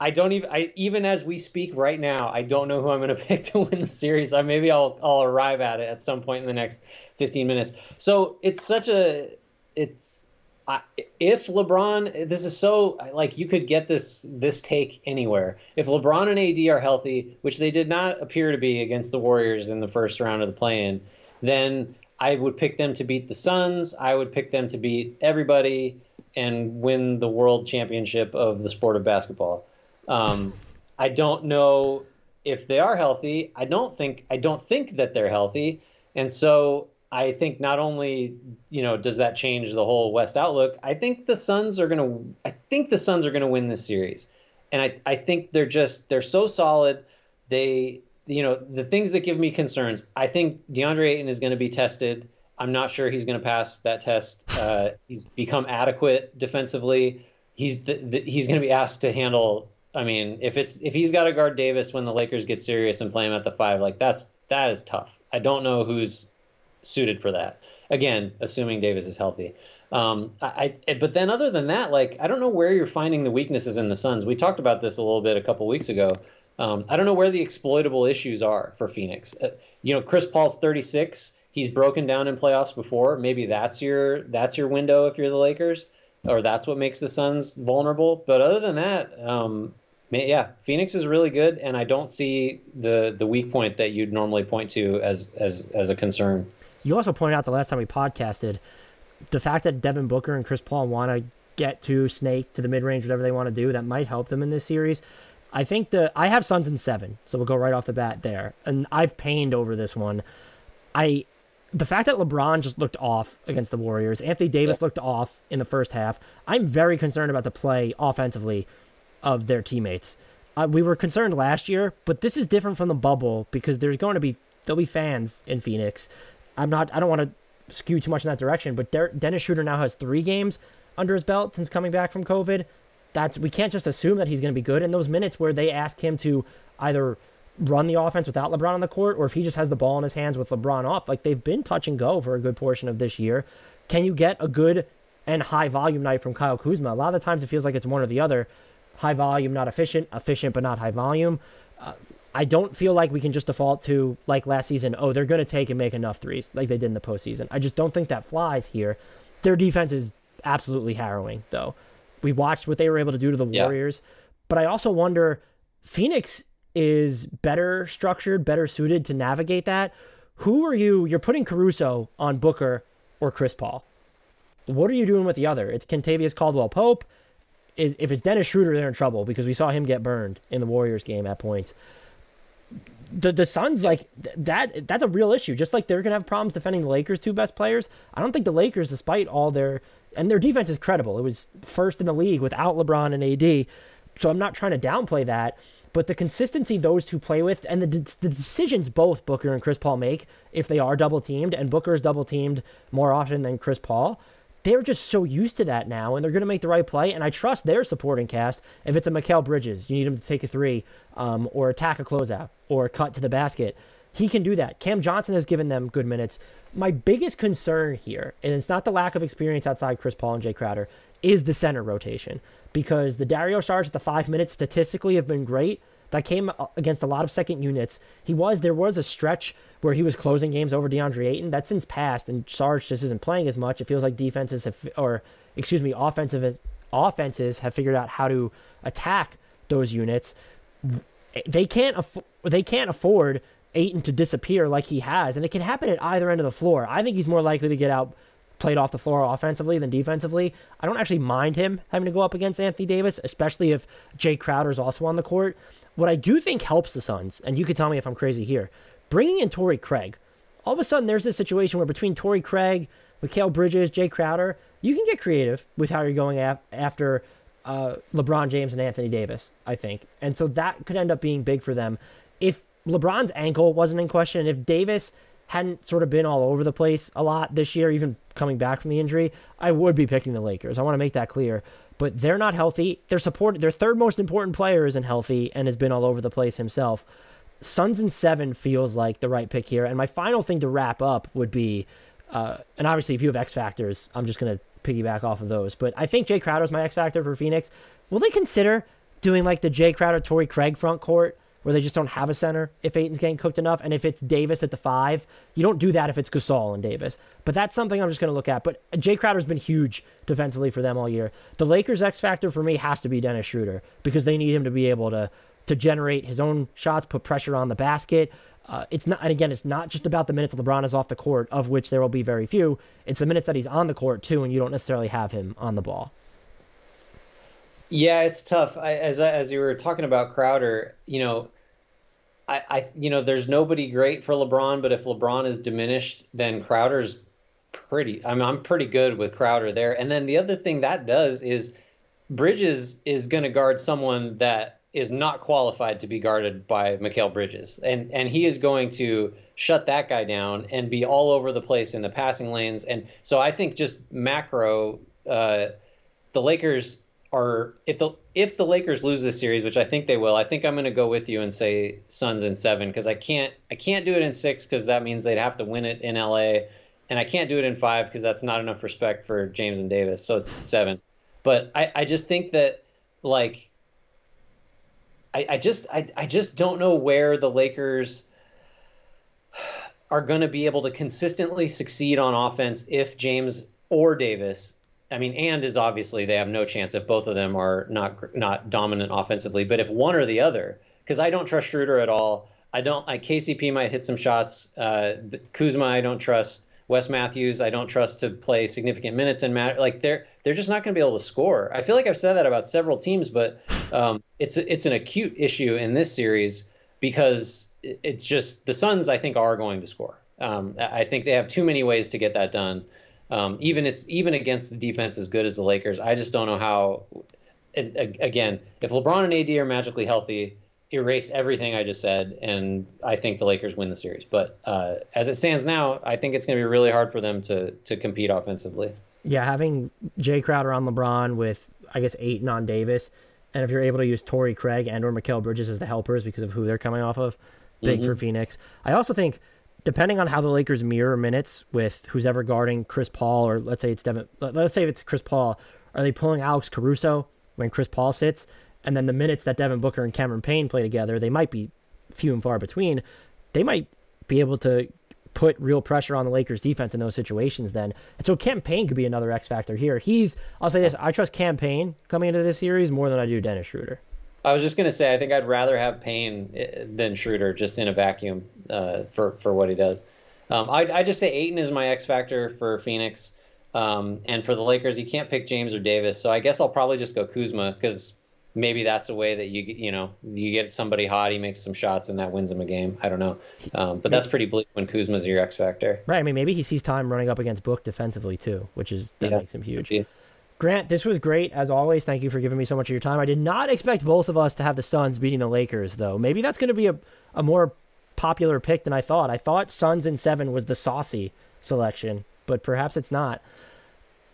I don't even I even as we speak right now, I don't know who I'm going to pick to win the series. I maybe I'll I'll arrive at it at some point in the next 15 minutes. So it's such a it's I, if LeBron, this is so like you could get this this take anywhere. If LeBron and AD are healthy, which they did not appear to be against the Warriors in the first round of the play-in, then I would pick them to beat the Suns. I would pick them to beat everybody and win the world championship of the sport of basketball. Um, I don't know if they are healthy. I don't think I don't think that they're healthy, and so I think not only you know does that change the whole West outlook. I think the Suns are gonna. I think the Suns are gonna win this series, and I I think they're just they're so solid. They you know the things that give me concerns. I think DeAndre Ayton is going to be tested. I'm not sure he's going to pass that test. Uh, he's become adequate defensively. He's the, the, he's going to be asked to handle I mean, if it's if he's got to guard Davis when the Lakers get serious and play him at the five, like that's that is tough. I don't know who's suited for that. Again, assuming Davis is healthy. Um, I, I, but then other than that, like I don't know where you're finding the weaknesses in the Suns. We talked about this a little bit a couple weeks ago. Um, I don't know where the exploitable issues are for Phoenix. Uh, you know, Chris Paul's 36. He's broken down in playoffs before. Maybe that's your that's your window if you're the Lakers, or that's what makes the Suns vulnerable. But other than that, um, yeah, Phoenix is really good, and I don't see the the weak point that you'd normally point to as as as a concern. You also pointed out the last time we podcasted the fact that Devin Booker and Chris Paul want to get to Snake to the mid range, whatever they want to do, that might help them in this series. I think the I have Suns in seven, so we'll go right off the bat there. And I've pained over this one. I the fact that LeBron just looked off against the Warriors, Anthony Davis looked off in the first half. I'm very concerned about the play offensively of their teammates. Uh, we were concerned last year, but this is different from the bubble because there's going to be there'll be fans in Phoenix. I'm not. I don't want to skew too much in that direction. But Dennis Schroeder now has three games under his belt since coming back from COVID. That's we can't just assume that he's going to be good in those minutes where they ask him to either run the offense without LeBron on the court, or if he just has the ball in his hands with LeBron off. Like they've been touch and go for a good portion of this year. Can you get a good and high volume night from Kyle Kuzma? A lot of the times it feels like it's one or the other. High volume, not efficient. Efficient, but not high volume. Uh, I don't feel like we can just default to like last season. Oh, they're going to take and make enough threes like they did in the postseason. I just don't think that flies here. Their defense is absolutely harrowing, though. We watched what they were able to do to the Warriors, yeah. but I also wonder Phoenix is better structured, better suited to navigate that. Who are you? You're putting Caruso on Booker or Chris Paul. What are you doing with the other? It's Kentavious Caldwell Pope. Is if it's Dennis Schroeder, they're in trouble because we saw him get burned in the Warriors game at points the the Suns like that that's a real issue. Just like they're gonna have problems defending the Lakers' two best players. I don't think the Lakers, despite all their and their defense is credible. It was first in the league without LeBron and AD. So I'm not trying to downplay that, but the consistency those two play with and the the decisions both Booker and Chris Paul make if they are double teamed and Booker is double teamed more often than Chris Paul they're just so used to that now, and they're going to make the right play. And I trust their supporting cast. If it's a Mikal Bridges, you need him to take a three, um, or attack a closeout, or cut to the basket. He can do that. Cam Johnson has given them good minutes. My biggest concern here, and it's not the lack of experience outside Chris Paul and Jae Crowder, is the center rotation because the Dario Saric at the five minutes statistically have been great, that came against a lot of second units. He was there was a stretch where he was closing games over DeAndre Ayton. That's since passed, and Sarge just isn't playing as much. It feels like defenses have, or excuse me, offensive offenses have figured out how to attack those units. They can't aff- they can't afford Ayton to disappear like he has, and it can happen at either end of the floor. I think he's more likely to get out played off the floor offensively than defensively. I don't actually mind him having to go up against Anthony Davis, especially if Jae Crowder is also on the court. What I do think helps the Suns, and you can tell me if I'm crazy here, bringing in Torrey Craig. All of a sudden, there's this situation where between Torrey Craig, Mikal Bridges, Jae Crowder, you can get creative with how you're going after uh, LeBron James and Anthony Davis, I think. And so that could end up being big for them. If LeBron's ankle wasn't in question, if Davis hadn't sort of been all over the place a lot this year, even coming back from the injury, I would be picking the Lakers. I want to make that clear but they're not healthy. Their support, their third most important player isn't healthy and has been all over the place himself. Suns and seven feels like the right pick here. And my final thing to wrap up would be, uh, and obviously if you have X factors, I'm just gonna piggyback off of those. But I think Jae Crowder is my X factor for Phoenix. Will they consider doing like the Jae Crowder, Torrey Craig front court? where they just don't have a center if Ayton's getting cooked enough. And if it's Davis at the five, you don't do that if it's Gasol and Davis. But that's something I'm just going to look at. But Jae Crowder's been huge defensively for them all year. The Lakers' X factor for me has to be Dennis Schroeder because they need him to be able to to generate his own shots, put pressure on the basket. Uh, it's not, and again, it's not just about the minutes LeBron is off the court, of which there will be very few. It's the minutes that he's on the court too, and you don't necessarily have him on the ball. Yeah, it's tough. I, as as you were talking about Crowder, you know, I, I, you know, there's nobody great for LeBron, but if LeBron is diminished, then Crowder's pretty. I mean, I'm pretty good with Crowder there. And then the other thing that does is Bridges is going to guard someone that is not qualified to be guarded by Mikal Bridges, and and he is going to shut that guy down and be all over the place in the passing lanes. And so I think just macro, uh, the Lakers are if the if the Lakers lose this series, which I think they will, I think I'm going to go with you and say Suns in seven because I can't I can't do it in six because that means they'd have to win it in LA, and I can't do it in five because that's not enough respect for James and Davis. So seven, but I I just think that like I I just I I just don't know where the Lakers are going to be able to consistently succeed on offense if James or Davis I mean, and is obviously they have no chance if both of them are not not dominant offensively. But if one or the other, because I don't trust Schroeder at all. I don't. I KCP might hit some shots. Uh, Kuzma, I don't trust. Wes Matthews, I don't trust to play significant minutes and matter. Like they're they're just not going to be able to score. I feel like I've said that about several teams, but um, it's it's an acute issue in this series because it's just the Suns. I think are going to score. Um, I think they have too many ways to get that done. Um, even it's even against the defense as good as the Lakers, I just don't know how. And, again, if LeBron and AD are magically healthy, erase everything I just said, and I think the Lakers win the series. But uh, as it stands now, I think it's going to be really hard for them to to compete offensively. Yeah, having Jae Crowder on LeBron with I guess Ayton on Davis, and if you're able to use Torrey Craig and or Mikal Bridges as the helpers because of who they're coming off of, big mm-hmm. for Phoenix. I also think depending on how the Lakers mirror minutes with who's ever guarding Chris Paul, or let's say it's Devin, let's say it's Chris Paul, are they pulling Alex Caruso when Chris Paul sits? And then the minutes that Devin Booker and Cameron Payne play together, they might be few and far between. They might be able to put real pressure on the Lakers defense in those situations then. And so Cam Payne could be another X factor here. He's I'll say this, I trust Cam Payne coming into this series more than I do Dennis Schroeder. I was just gonna say I think I'd rather have Payne eh, than Schroeder just in a vacuum uh, for for what he does. Um, I I just say Ayton is my X factor for Phoenix, um, and for the Lakers you can't pick James or Davis, so I guess I'll probably just go Kuzma because maybe that's a way that you you know you get somebody hot, he makes some shots, and that wins him a game. I don't know, um, but that's pretty bleak when Kuzma's your X factor. Right. I mean, maybe he sees time running up against Book defensively too, which is that yeah. makes him huge. Grant, this was great as always. Thank you for giving me so much of your time. I did not expect both of us to have the Suns beating the Lakers, though. Maybe that's going to be a, a more popular pick than I thought. I thought Suns in seven was the saucy selection, but perhaps it's not.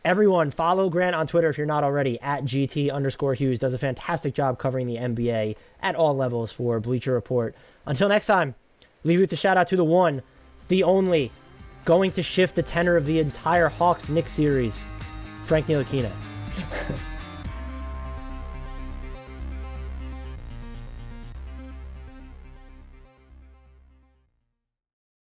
Everyone, follow Grant on Twitter if you're not already at GT underscore Hughes. Does a fantastic job covering the NBA at all levels for Bleacher Report. until next time, leave you with the shout out to the one, the only, going to shift the tenor of the entire Hawks Knicks series. Frank Ntilikina.